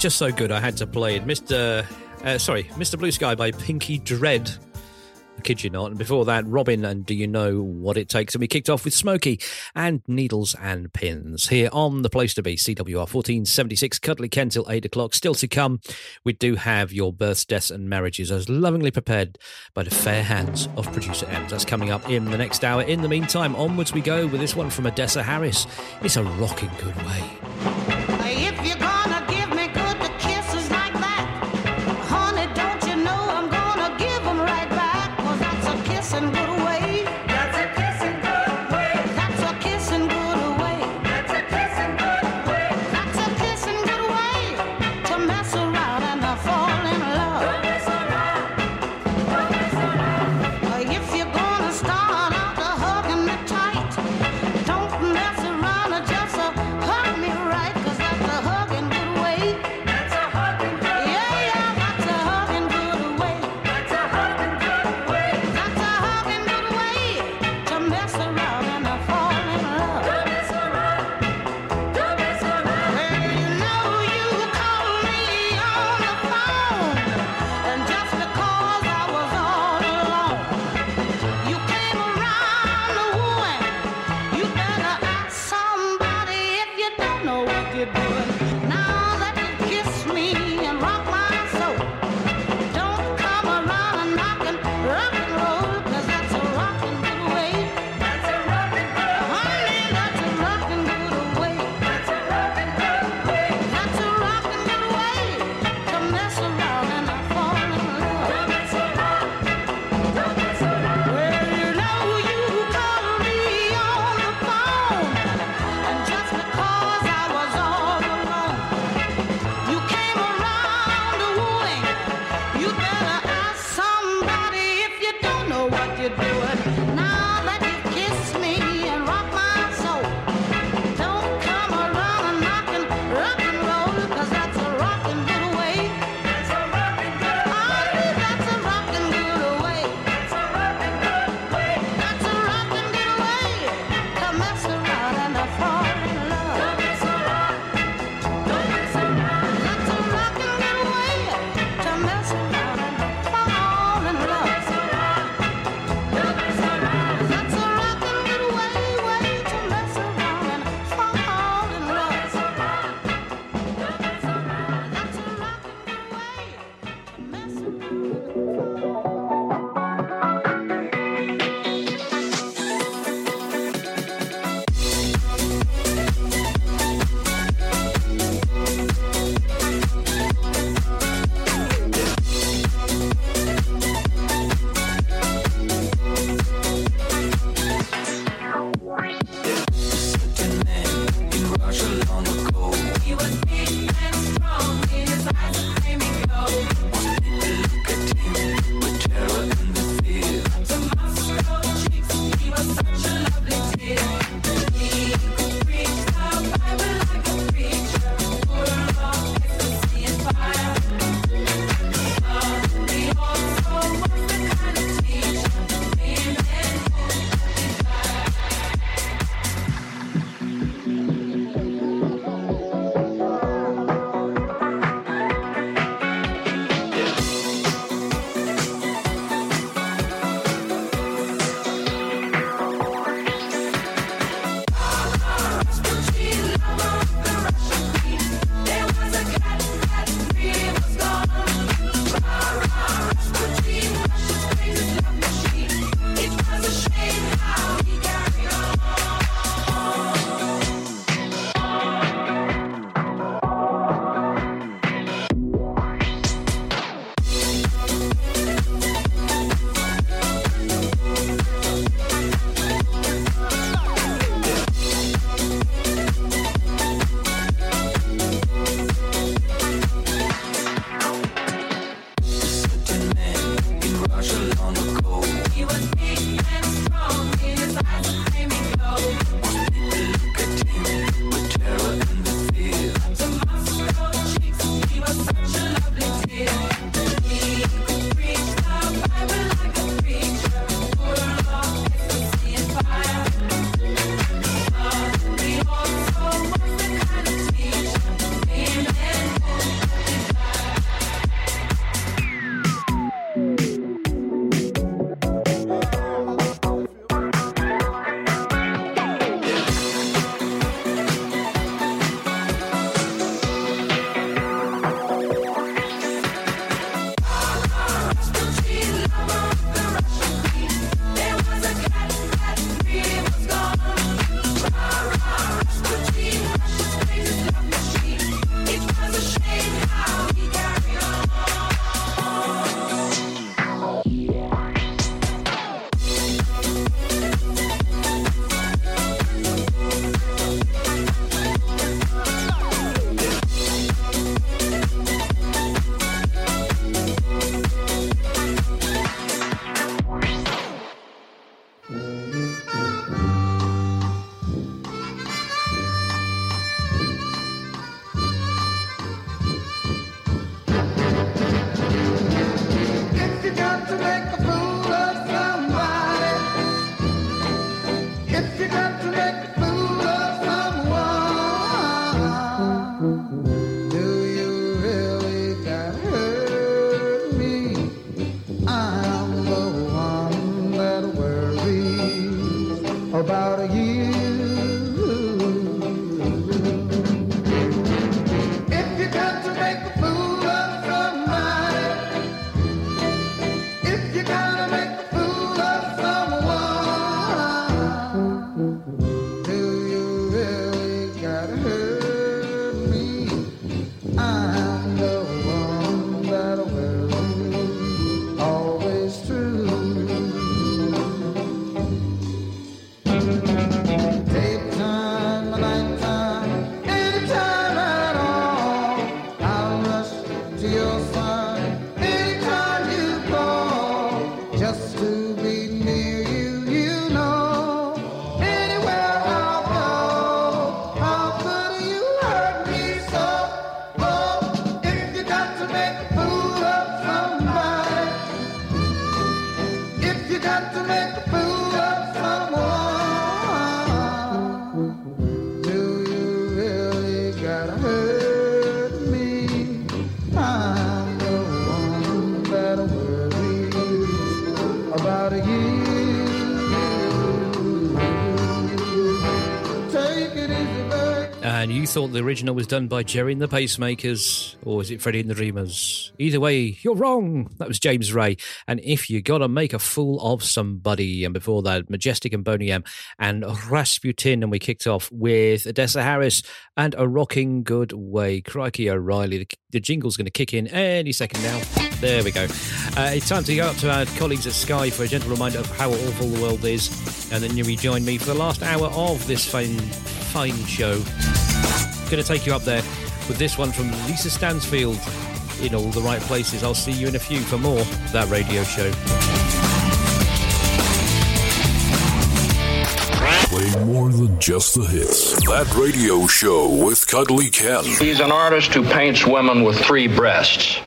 just so good, I had to play it. Mr. Uh, sorry, Mr. Blue Sky by Pinky Dread. I kid you not. And before that, Robyn and Do You Know What It Takes? And we kicked off with Smokey and Needles and Pins here on The Place to Be, CWR 1476, Cuddly Ken till 8 o'clock. Still to come, we do have your births, deaths, and marriages as lovingly prepared by the fair hands of producer M. That's coming up in the next hour. In the meantime, onwards we go with this one from Odessa Harris. It's a rocking good way. Thought the original was done by Gerry and the Pacemakers, or is it Freddie and the Dreamers? Either way, you're wrong. That was James Ray. And if you gotta make a fool of somebody, and before that, Majestic and Boney M and Rasputin, and we kicked off with Odessa Harris and A Rocking Good Way. Crikey O'Reilly, the, the jingle's to kick in any second now. There we go. Uh, it's time to go up to our colleagues at Sky for a gentle reminder of how awful the world is, and then you rejoin me for the last hour of this fine, fine show. Going to take you up there with this one from Lisa Stansfield in all the right places. I'll see you in a few for more of that radio show. Play more than just the hits. That radio show with Cuddly Ken. He's an artist who paints women with three breasts.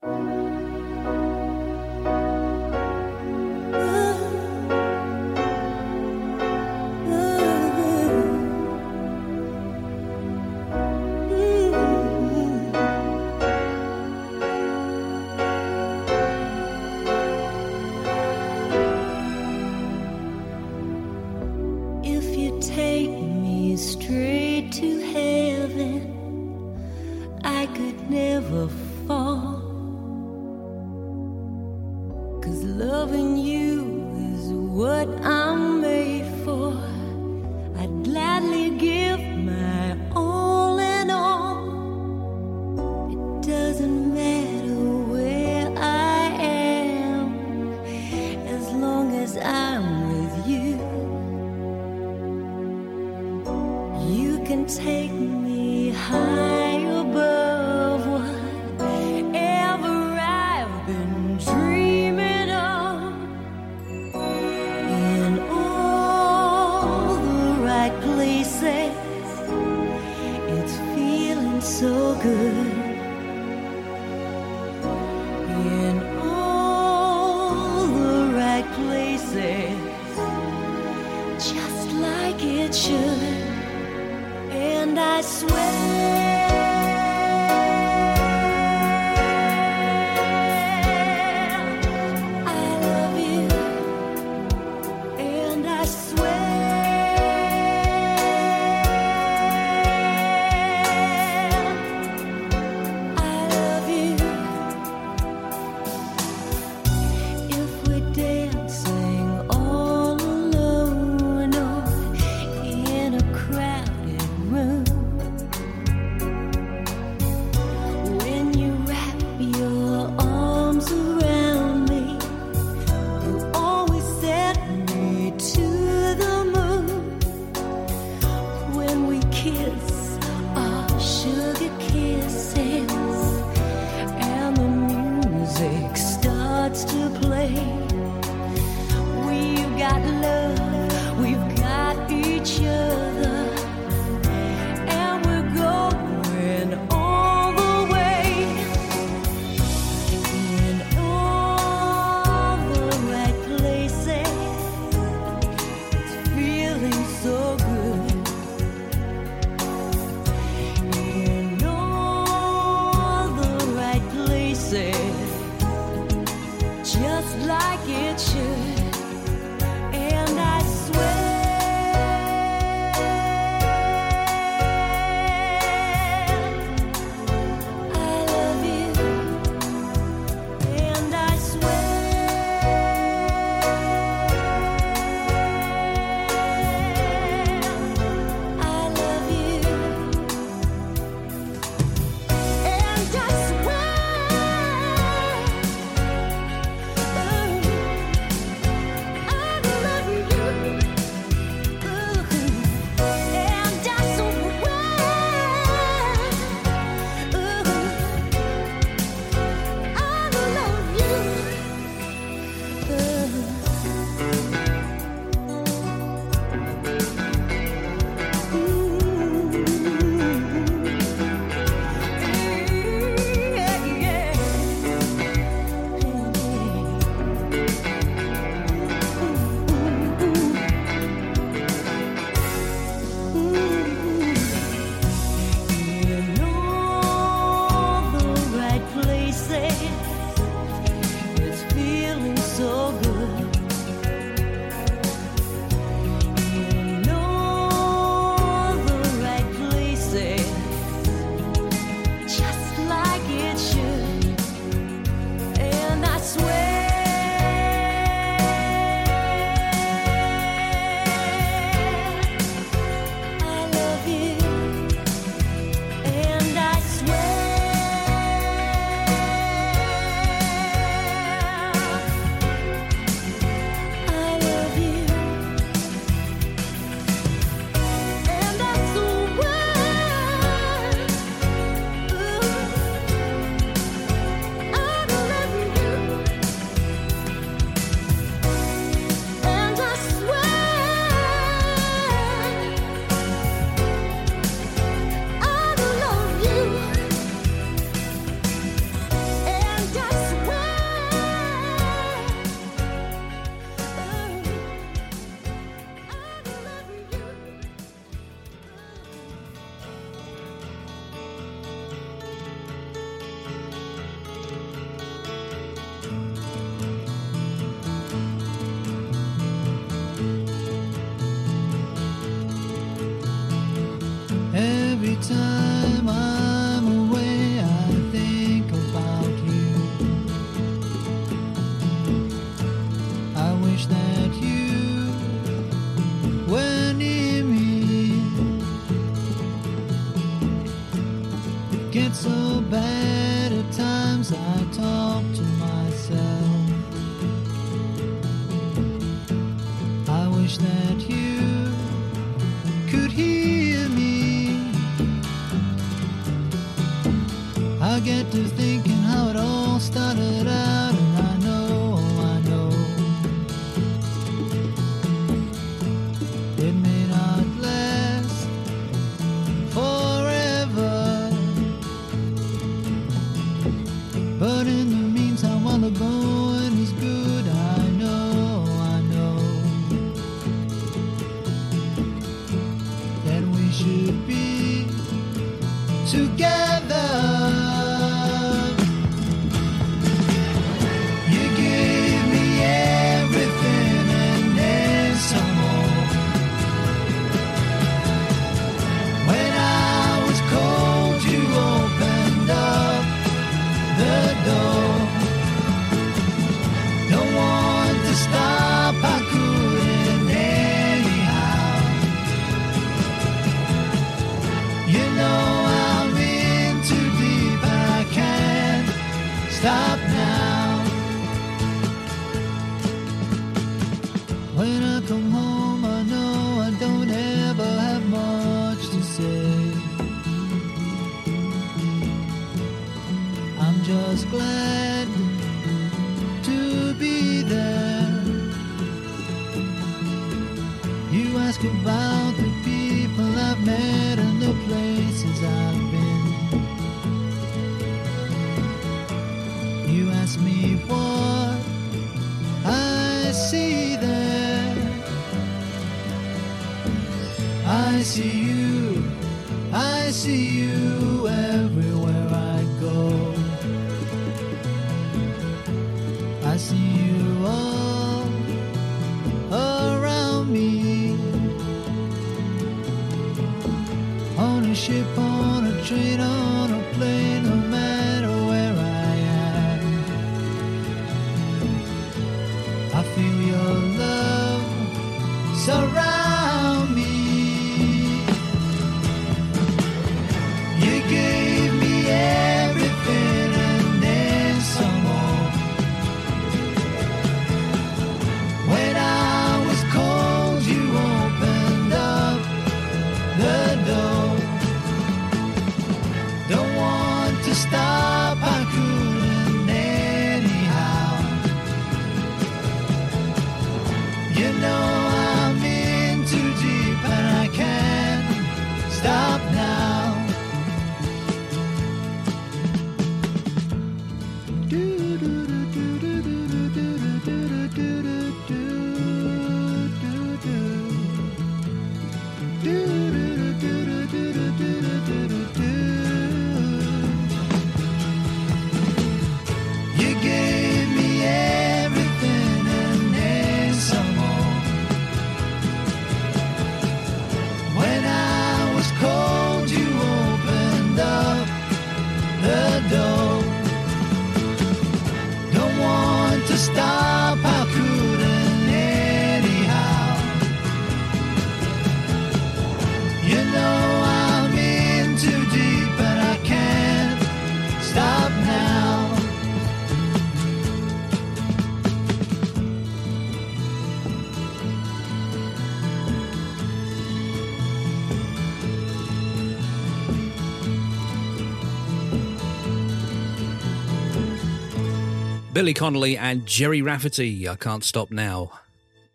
Billy Connolly and Gerry Rafferty, I Can't Stop Now.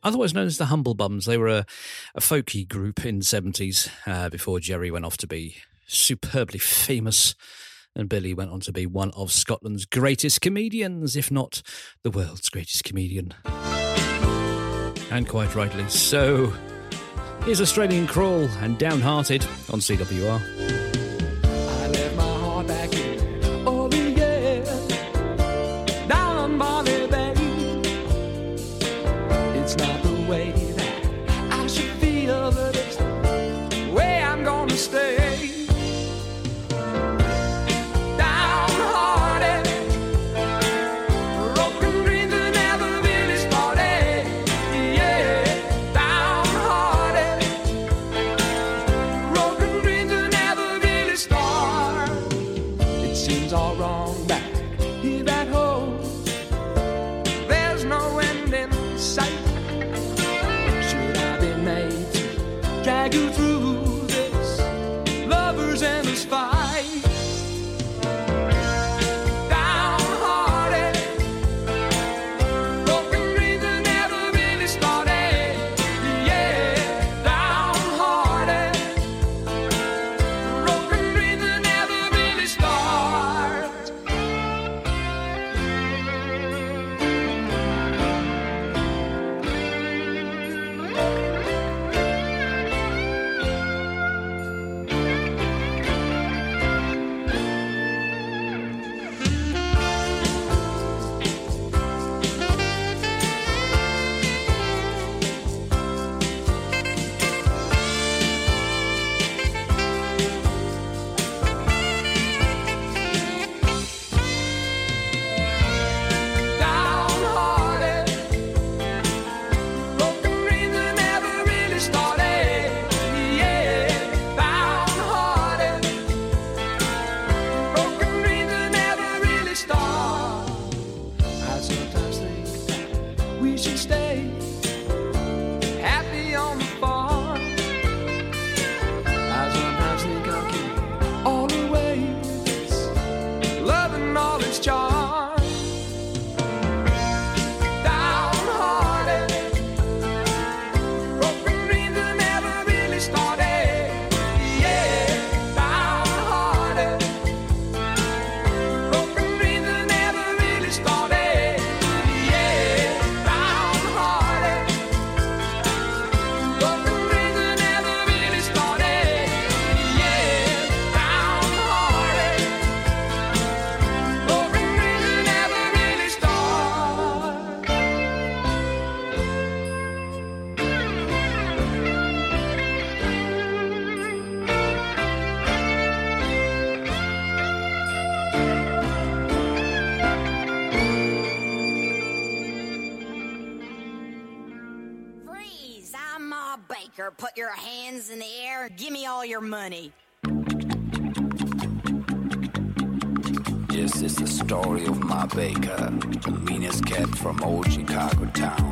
Otherwise known as the Humble Bums, they were a, a folky group in the 70s uh, before Gerry went off to be superbly famous. And Billy went on to be one of Scotland's greatest comedians, if not the world's greatest comedian. And quite rightly so. Here's Australian Crawl and Downhearted on CWR. From old Chicago town.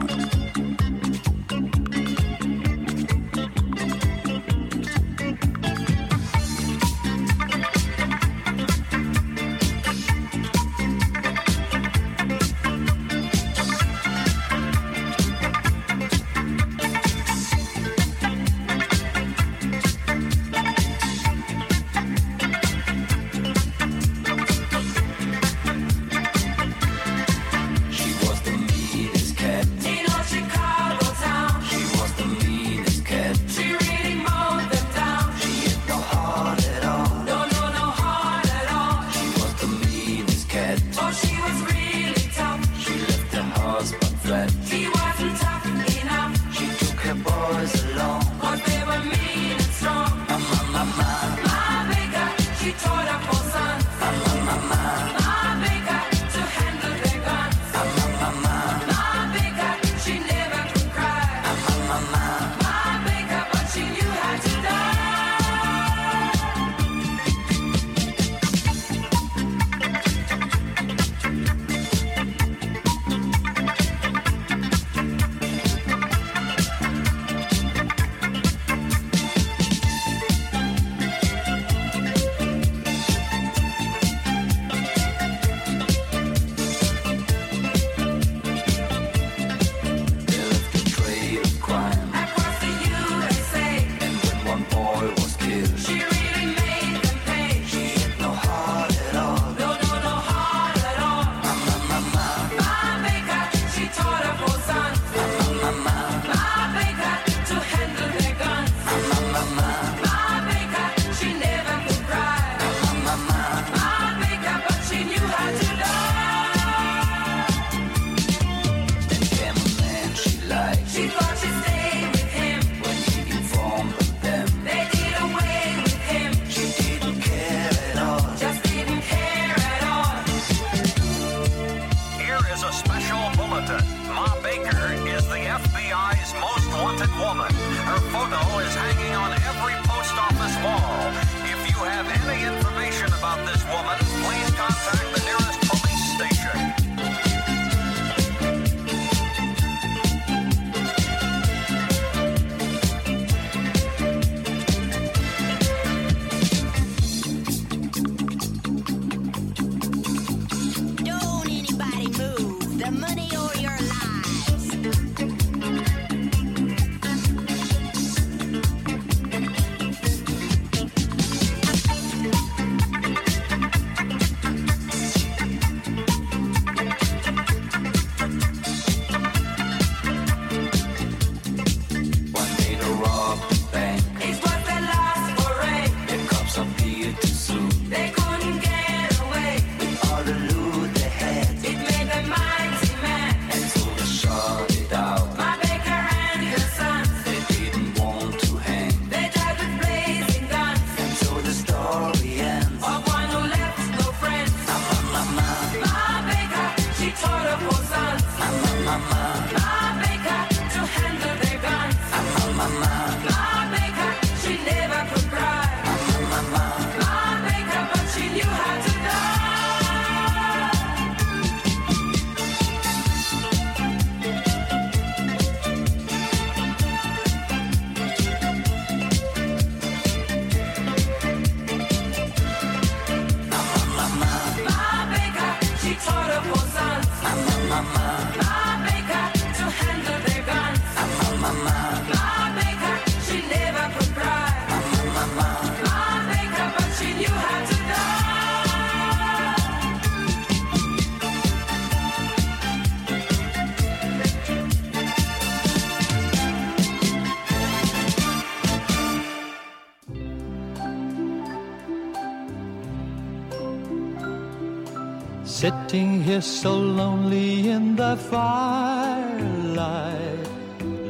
Here so lonely in the firelight,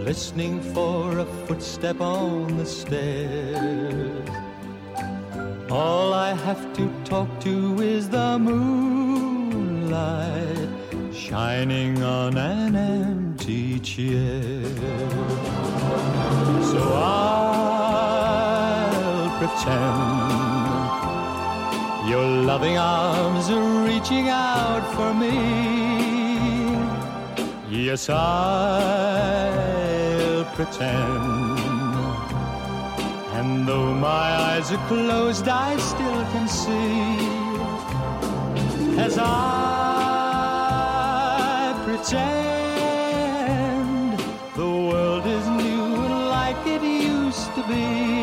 listening for a footstep on the stairs. All I have to talk to I'll pretend. And though my eyes are closed, I still can see. As I pretend, the world is new like it used to be.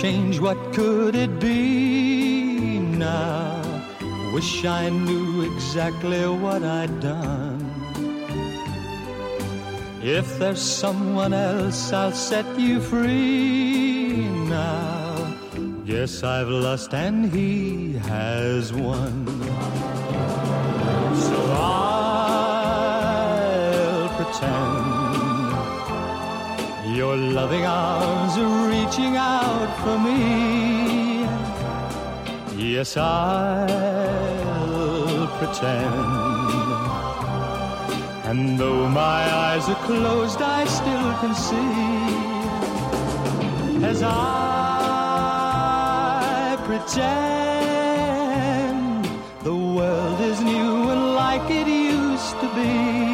Change. What could it be now? Wish I knew exactly what I'd done. If there's someone else, I'll set you free now. Yes, I've lost and he has won. So I'll pretend your loving arms are reaching out for me. Yes, I'll pretend. And though my eyes are closed, I still can see. As I pretend the world is new and like it used to be.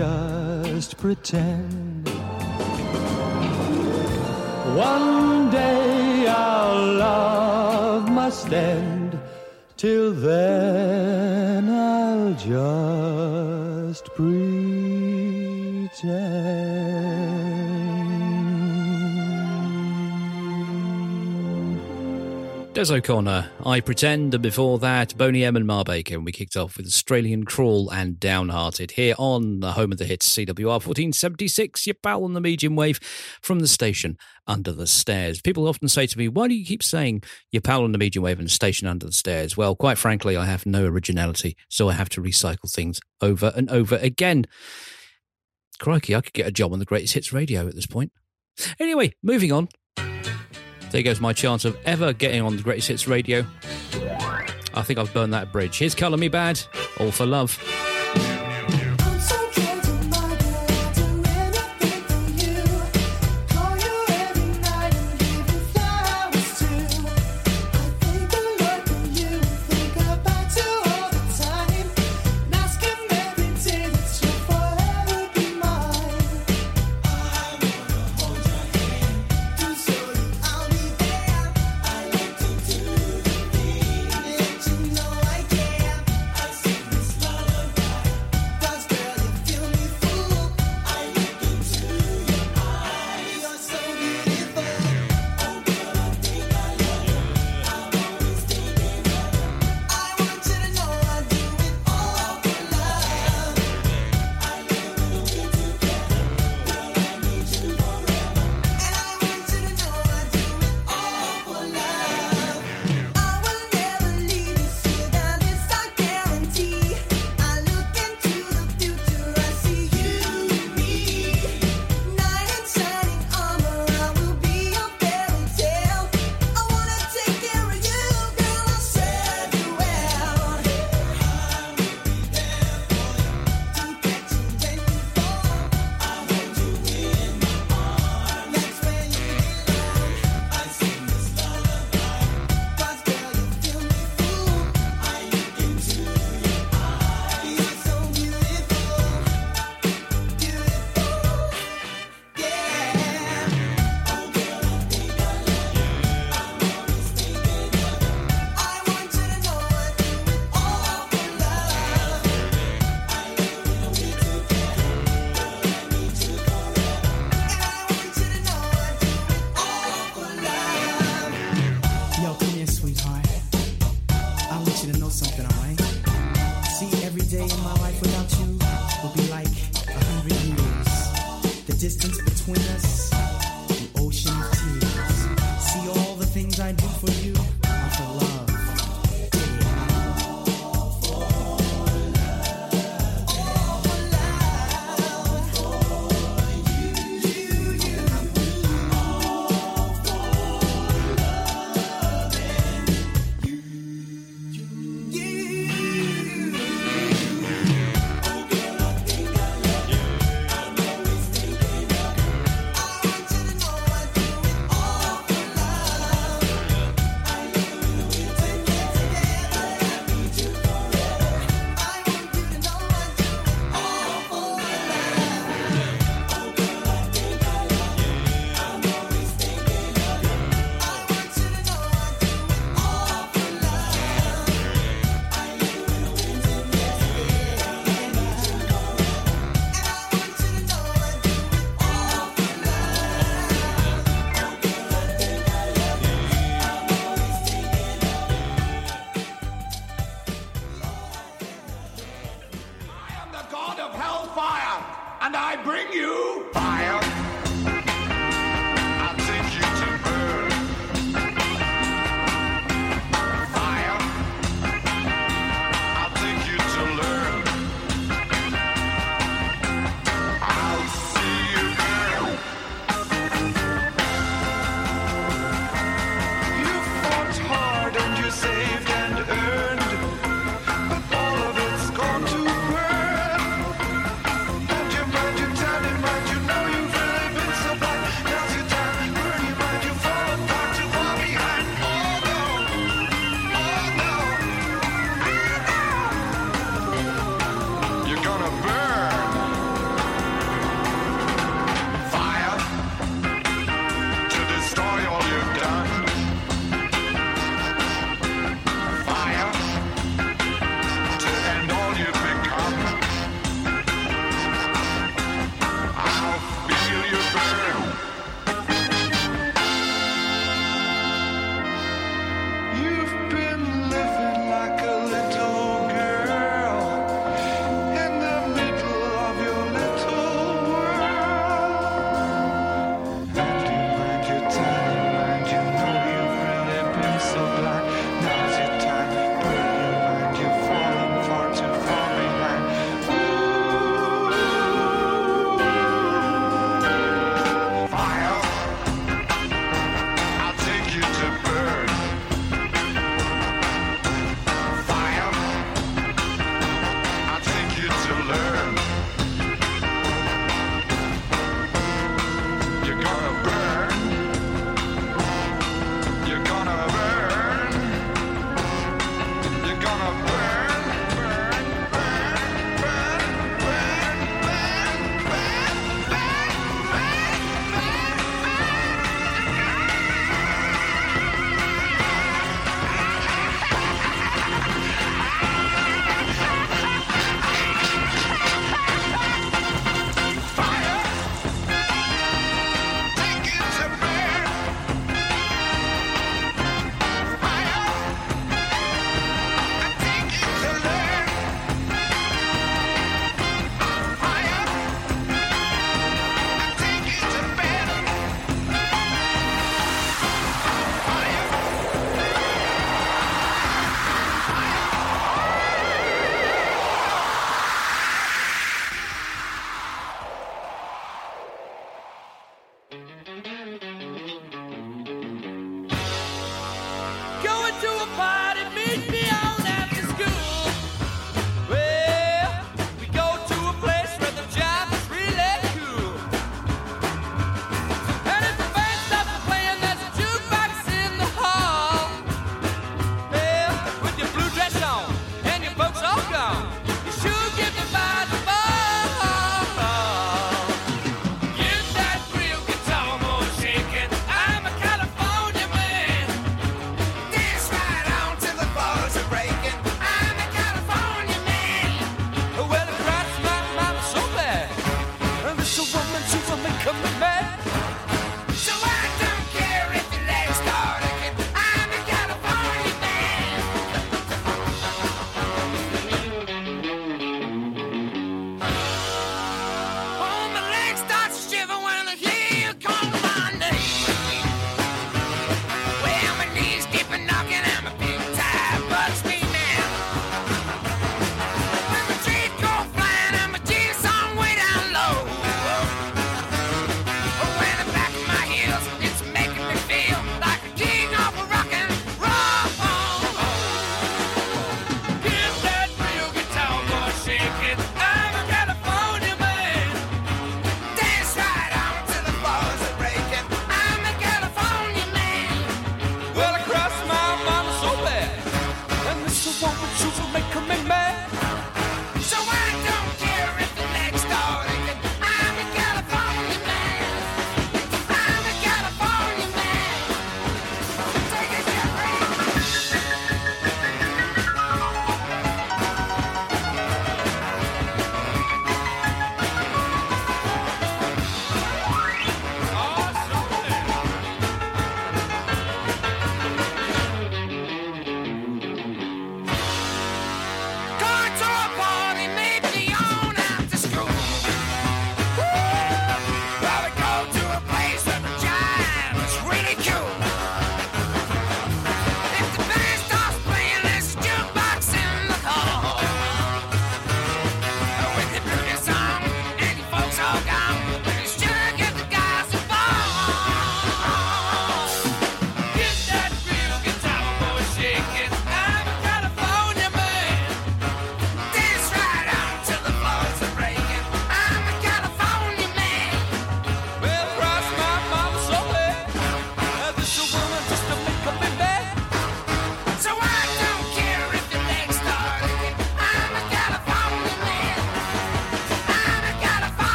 Just pretend. One day our love must end. Till then, I'll just pretend. Des O'Connor, I Pretend, and before that, Boney M and Mar Baker, and we kicked off with Australian Crawl and Downhearted here on the home of the hits, CWR 1476, your pal on the medium wave from the station Under the Stairs. People often say to me, why do you keep saying your pal on the medium wave and station Under the Stairs? Well, quite frankly, I have no originality, so I have to recycle things over and over again. Crikey, I could get a job on the Greatest Hits radio at this point. Anyway, moving on. There goes my chance of ever getting on the Greatest Hits radio. I think I've burned that bridge. Here's Color Me Badd, All for Love.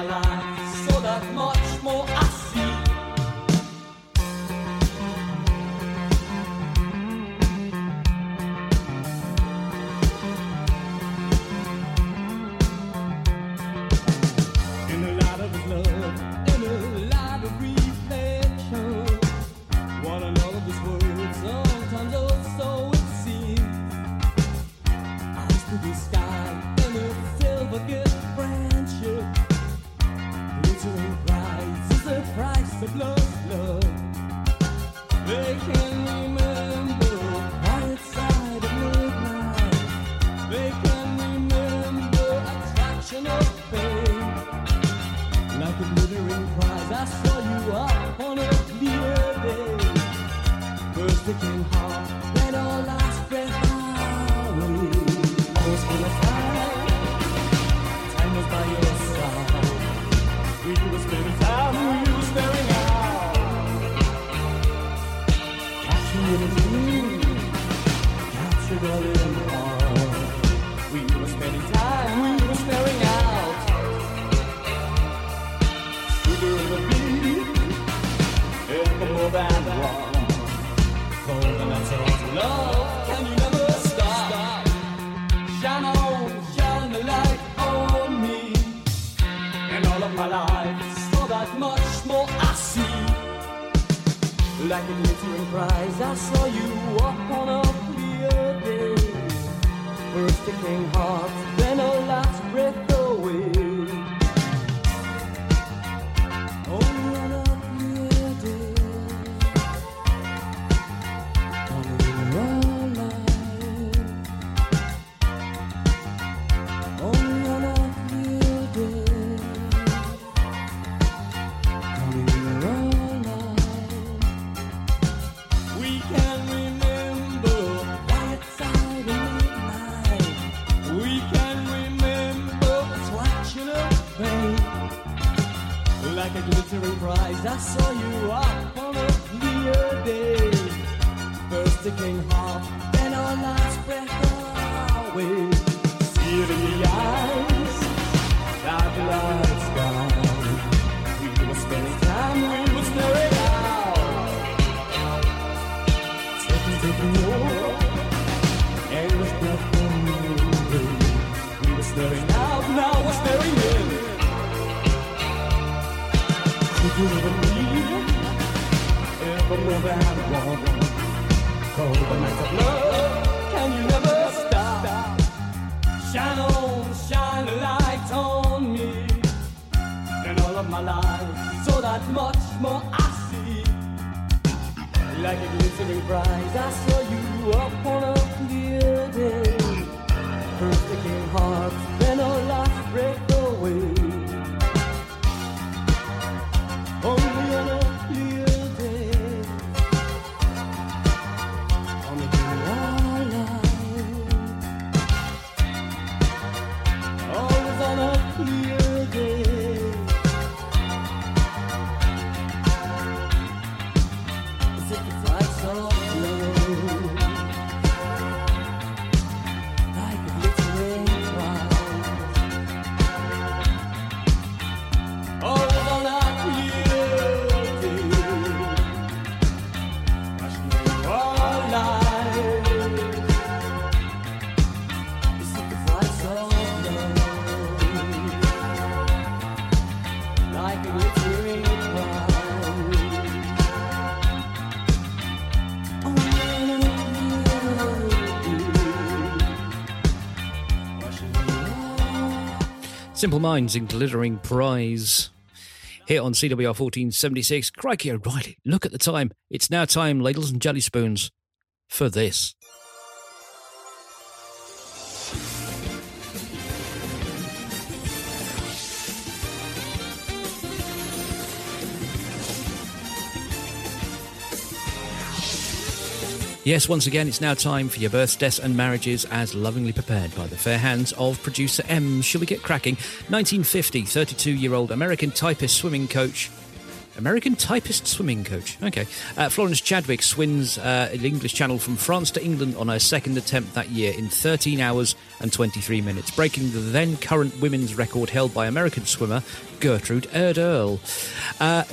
I. life. Simple Minds in Glittering Prize. Here on CWR 1476. Crikey O'Reilly, look at the time. It's now time, ladles and jelly spoons, for this. Yes, once again, it's now time for your births, deaths, and marriages as lovingly prepared by the fair hands of producer M. Shall we get cracking? 1950, 32 year old American typist swimming coach. American typist swimming coach. Okay. Uh, Florence Chadwick swims uh, the English Channel from France to England on her second attempt that year in 13 hours and 23 minutes, breaking the then current women's record held by American swimmer Gertrude Ederle. Uh.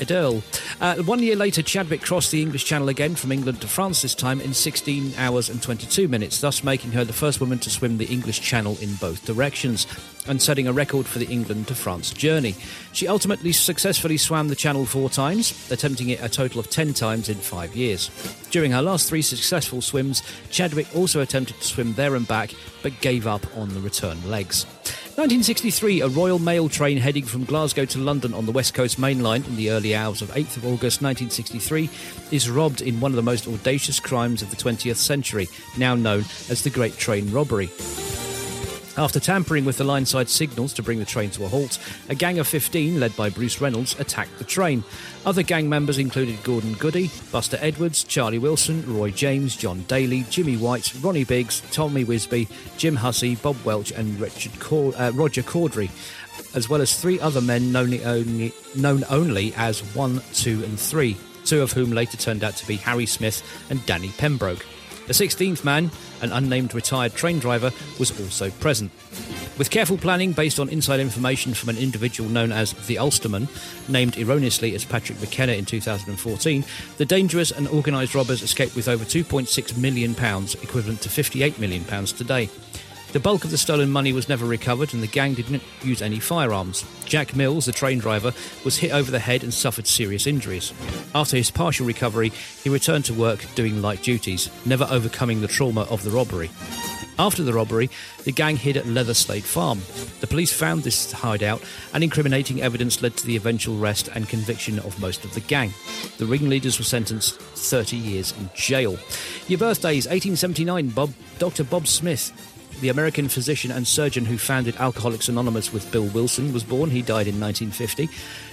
Uh, one year later, Chadwick crossed the English Channel again from England to France, this time in 16 hours and 22 minutes, thus making her the first woman to swim the English Channel in both directions and setting a record for the England to France journey. She ultimately successfully swam the Channel four times, attempting it a total of 10 times in five years. During her last three successful swims, Chadwick also attempted to swim there and back, but gave up on the return legs. 1963, a Royal Mail train heading from Glasgow to London on the West Coast Main Line in the early hours of 8th of August 1963 is robbed in one of the most audacious crimes of the 20th century, now known as the Great Train Robbery. After tampering with the lineside signals to bring the train to a halt, a gang of 15, led by Bruce Reynolds, attacked the train. Other gang members included Gordon Goody, Buster Edwards, Charlie Wilson, Roy James, John Daly, Jimmy White, Ronnie Biggs, Tommy Wisbey, Jim Hussey, Bob Welch, and Richard Cord- uh, Roger Cordrey, as well as three other men known only, known only as 1, 2, and 3, two of whom later turned out to be Harry Smith and Danny Pembroke. The 16th man, an unnamed retired train driver, was also present. With careful planning based on inside information from an individual known as the Ulsterman, named erroneously as Patrick McKenna in 2014, the dangerous and organised robbers escaped with over £2.6 million, equivalent to £58 million today. The bulk of the stolen money was never recovered, and the gang didn't use any firearms. Jack Mills, the train driver, was hit over the head and suffered serious injuries. After his partial recovery, he returned to work doing light duties, never overcoming the trauma of the robbery. After the robbery, the gang hid at Leather Leatherslade Farm. The police found this hideout, and incriminating evidence led to the eventual arrest and conviction of most of the gang. The ringleaders were sentenced 30 years in jail. Your birthdays 1879, Bob, Dr. Bob Smith. The American physician and surgeon who founded Alcoholics Anonymous with Bill Wilson was born. He died in 1950.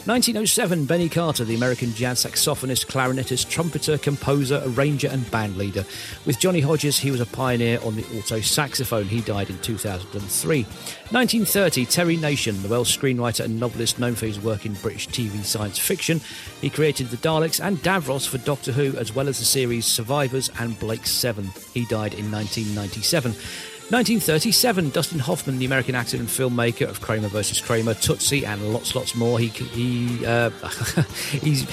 1907, Benny Carter, the American jazz saxophonist, clarinetist, trumpeter, composer, arranger, and band leader. With Johnny Hodges, he was a pioneer on the alto saxophone. He died in 2003. 1930, Terry Nation, the Welsh screenwriter and novelist known for his work in British TV science fiction. He created the Daleks and Davros for Doctor Who, as well as the series Survivors and Blake Seven. He died in 1997. 1937, Dustin Hoffman, the American actor and filmmaker of Kramer vs. Kramer, Tootsie, and lots, lots more. He, he, uh, he's.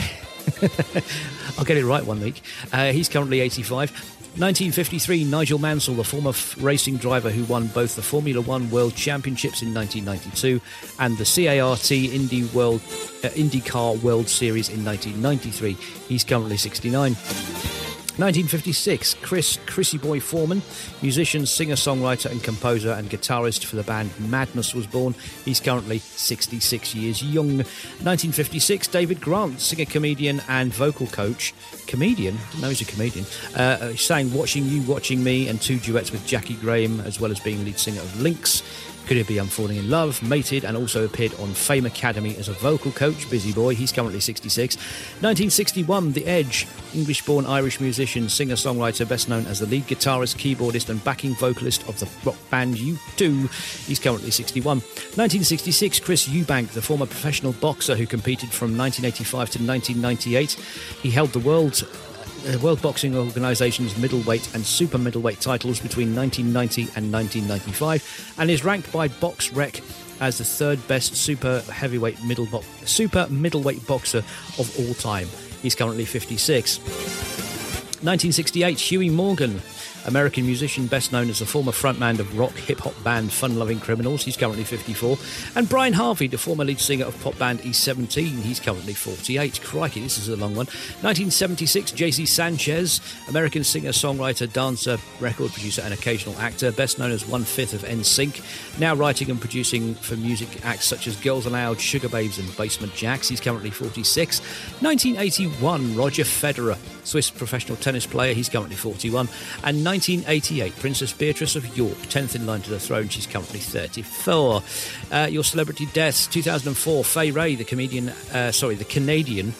I'll get it right one week. Uh, he's currently 85. 1953, Nigel Mansell, the former f- racing driver who won both the Formula One World Championships in 1992 and the CART Indy World uh, IndyCar World Series in 1993. He's currently 69. 1956, Chris Chrissy Boy Foreman, musician, singer, songwriter, and composer and guitarist for the band Madness, was born. He's currently 66 years young. 1956, David Grant, singer, comedian, and vocal coach. Comedian? Didn't know he's a comedian. Uh, uh, sang Watching You, Watching Me, and two duets with Jaki Graham, as well as being lead singer of Linx. Could It Be I'm Falling in Love, Mated, and also appeared on Fame Academy as a vocal coach, Busy Boy. He's currently 66. 1961, The Edge, English born Irish musician, singer songwriter, best known as the lead guitarist, keyboardist, and backing vocalist of the rock band U2. He's currently 61. 1966, Chris Eubank, the former professional boxer who competed from 1985 to 1998. He held the world uh, World Boxing Organization's middleweight and super middleweight titles between 1990 and 1995, and is ranked by BoxRec as the third best super heavyweight middle bo- super middleweight boxer of all time. He's currently 56. 1968, Huey Morgan, American musician best known as the former frontman of rock hip hop band Fun Loving Criminals. He's currently 54. And Brian Harvey, the former lead singer of pop band E17. He's currently 48. Crikey, this is a long one. 1976, JC Chasez, American singer, songwriter, dancer, record producer, and occasional actor, best known as one fifth of NSYNC. Now writing and producing for music acts such as Girls Aloud, Sugababes, and Basement Jaxx. He's currently 46. 1981, Roger Federer, Swiss professional tennis player. He's currently 41. And 1988, Princess Beatrice of York, 10th in line to the throne. She's currently 34. Uh, your celebrity deaths 2004, Fay Wray, the comedian, uh, sorry, the Canadian,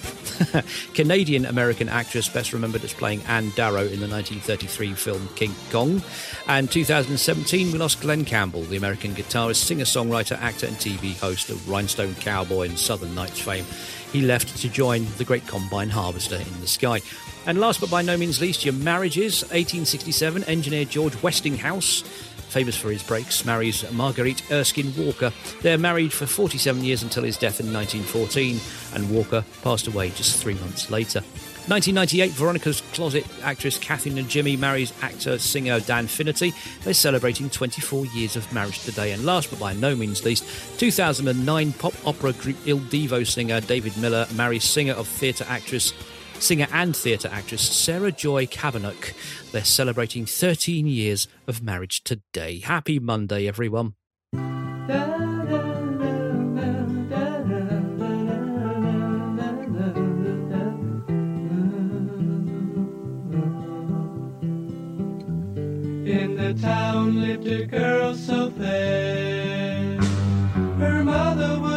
Canadian American actress, best remembered as playing Anne Darrow in the 1933 film King Kong. And 2017, we lost Glen Campbell, the American guitarist, singer songwriter, actor, and TV host of Rhinestone Cowboy and Southern Nights fame. He left to join the great combine harvester in the sky. And last but by no means least, your marriages. 1867, engineer George Westinghouse, famous for his brakes, marries Marguerite Erskine Walker. They're married for 47 years until his death in 1914, and Walker passed away just three months later. 1998, Veronica's Closet actress Kathy Najimy marries actor singer Dan Finnerty. They're celebrating 24 years of marriage today. And last but by no means least, 2009 pop opera group Il Divo singer David Miller marries singer of theatre actress singer and theatre actress Sarah Joy Kavanagh. They're celebrating 13 years of marriage today. Happy Monday, everyone. In the town lived a girl so fair, her mother would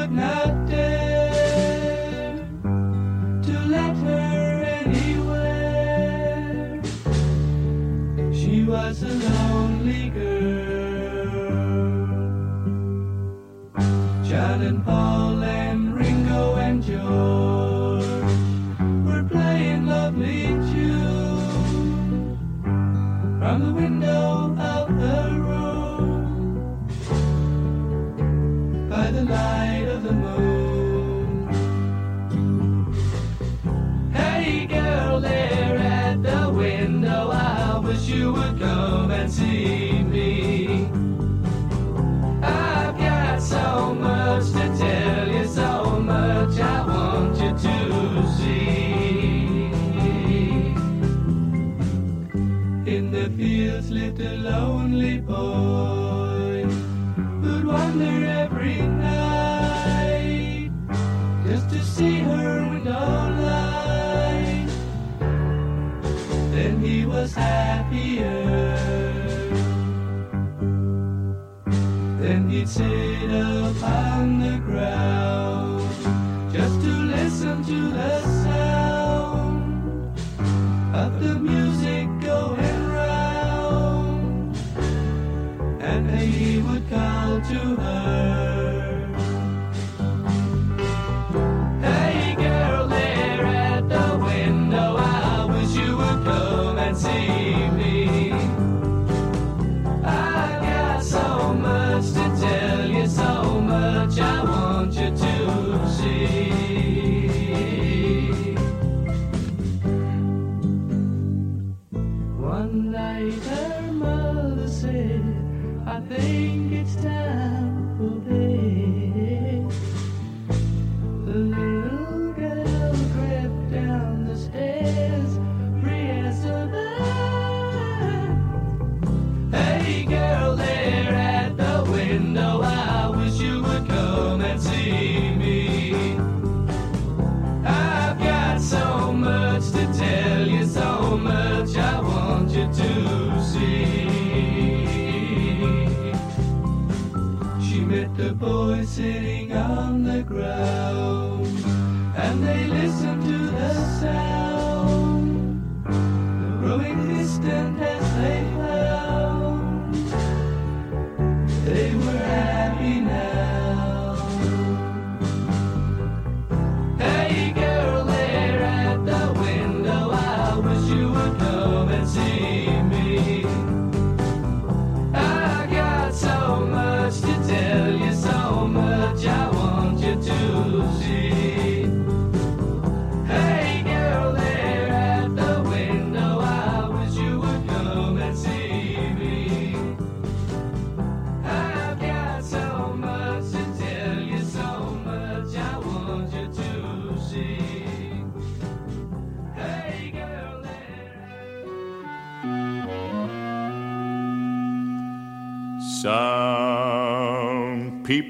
a lonely girl. And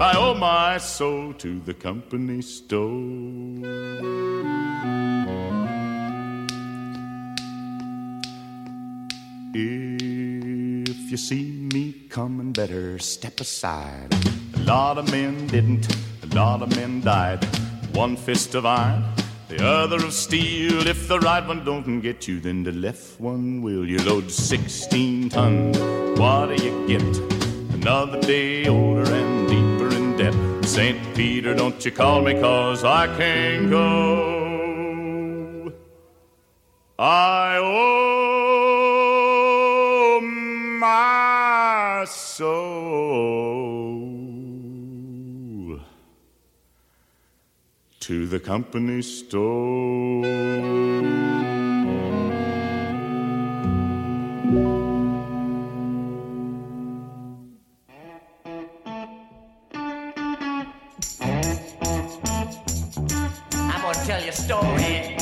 I owe my soul to the company store. If you see me coming, better step aside. A lot of men didn't, a lot of men died. One fist of iron, the other of steel. If the right one don't get you, then the left one will. You load 16 tons, what do you get? Another day older St. Peter, don't you call me, cause I can't go. I owe my soul to the company store. Story.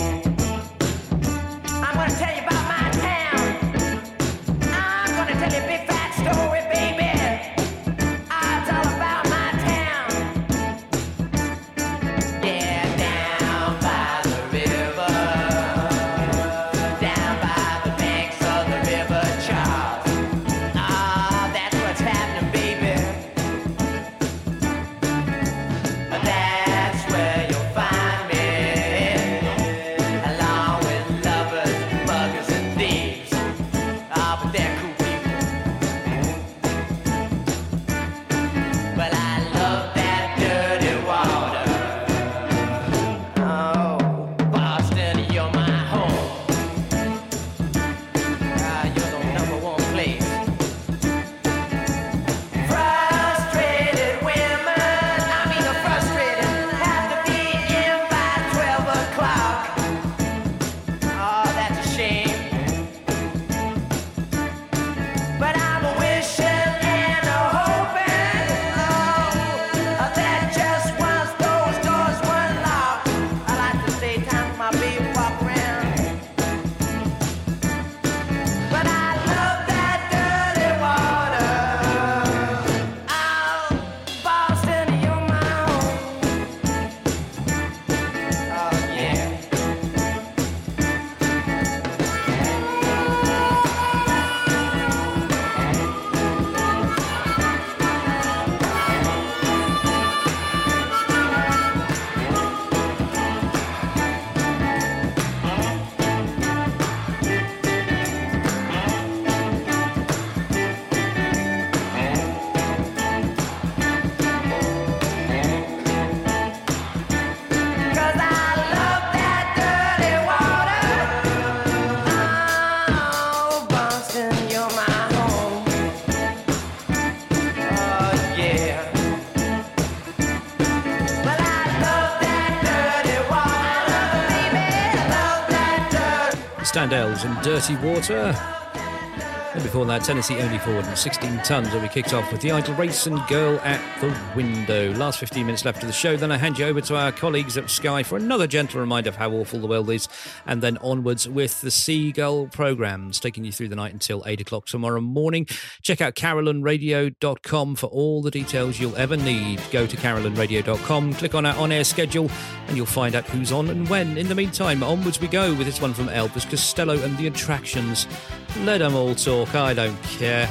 Standells and Dirty Water. And before that, Tennessee Ernie Ford and 16 tons, where we kicked off with the Idle Race and Girl at the Window. Last 15 minutes left of the show, then I hand you over to our colleagues at Sky for another gentle reminder of how awful the world is, and then onwards with the Seagull programmes, taking you through the night until 8 o'clock tomorrow morning. Check out carolynradio.com for all the details you'll ever need. Go to carolynradio.com, click on our on air schedule, and you'll find out who's on and when. In the meantime, onwards we go with this one from Elvis Costello and the Attractions. Let them all talk, I don't care.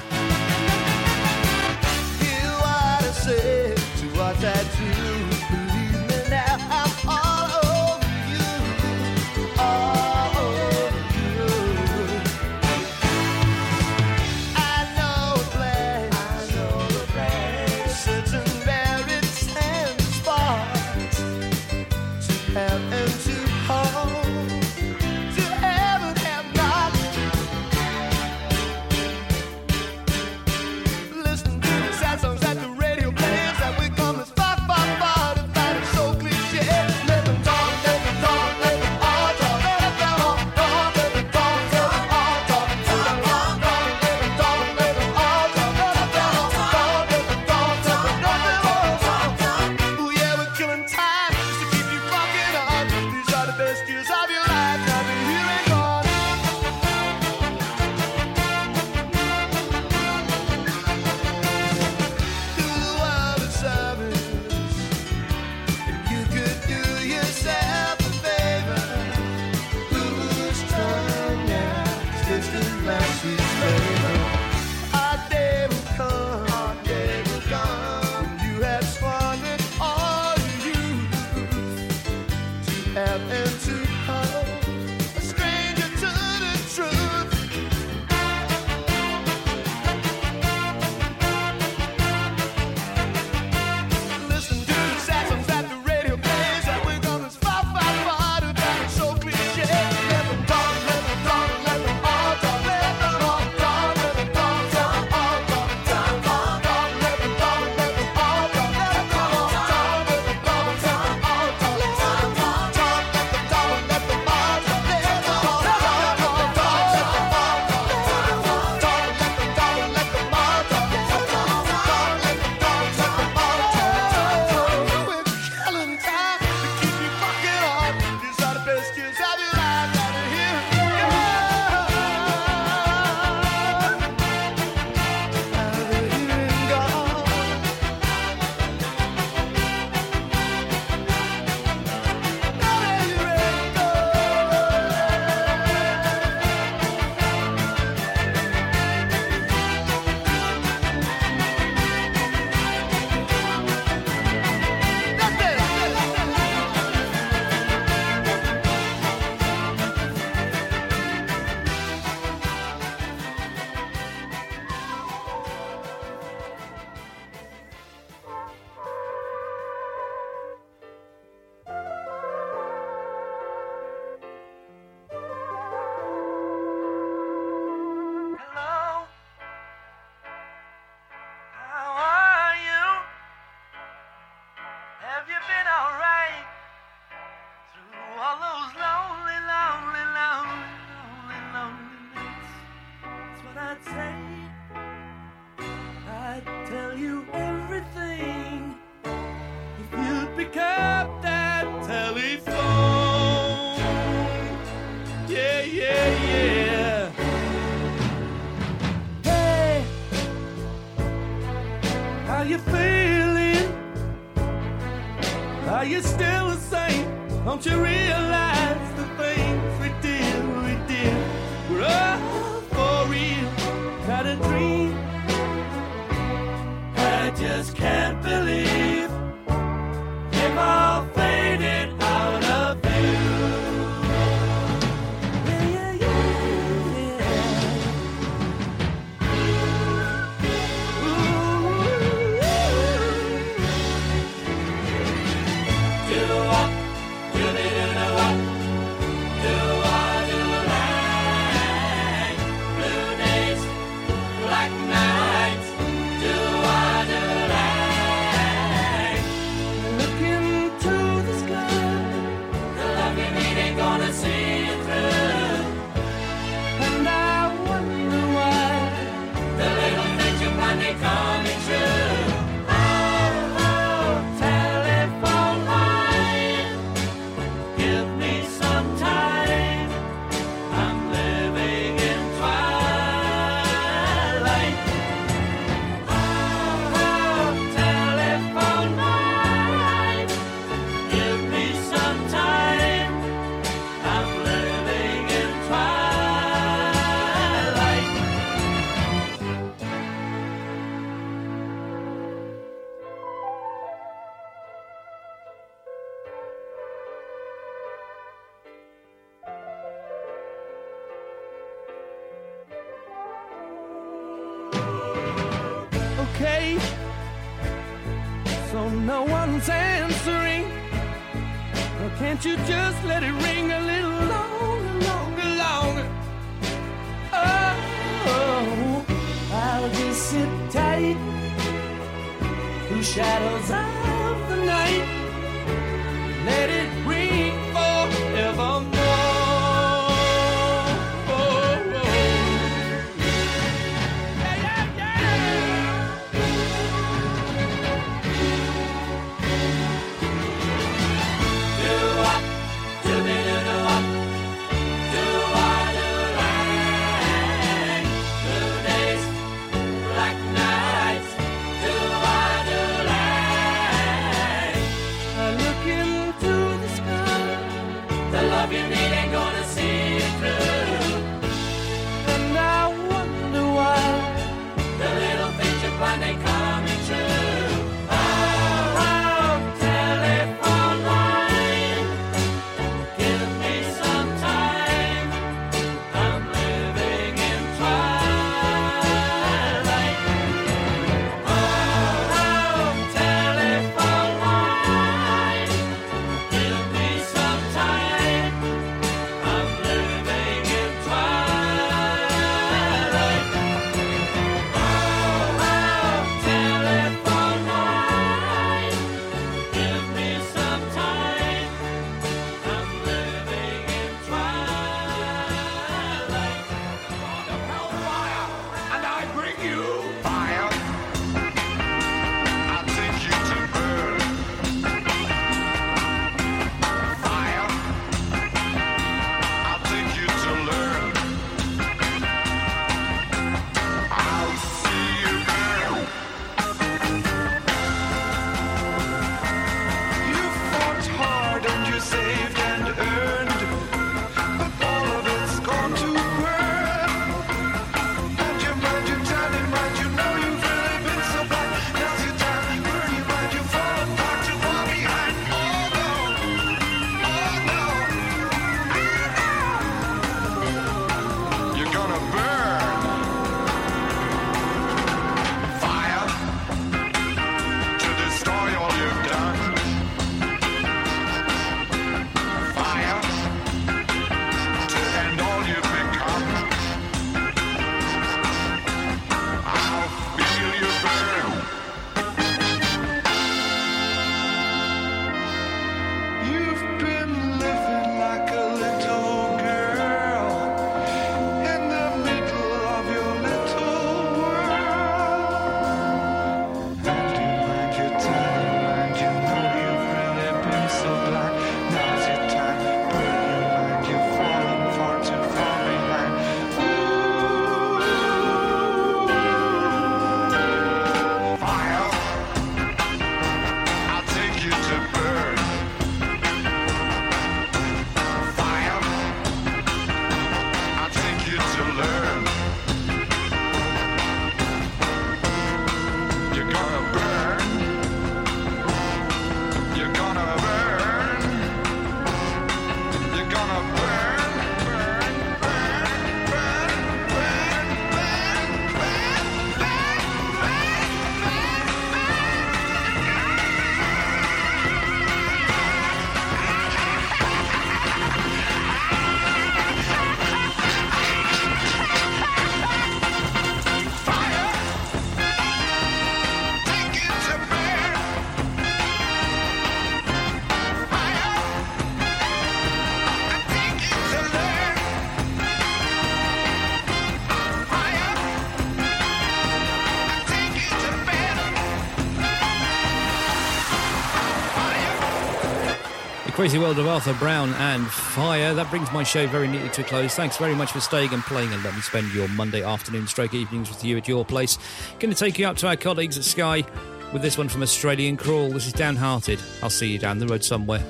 Crazy World of Arthur Brown and Fire. That brings my show very neatly to a close. Thanks very much for staying and playing and let me spend your Monday afternoon stroke evenings with you at your place. Going to take you up to our colleagues at Sky with this one from Australian Crawl. This is Downhearted. I'll see you down the road somewhere.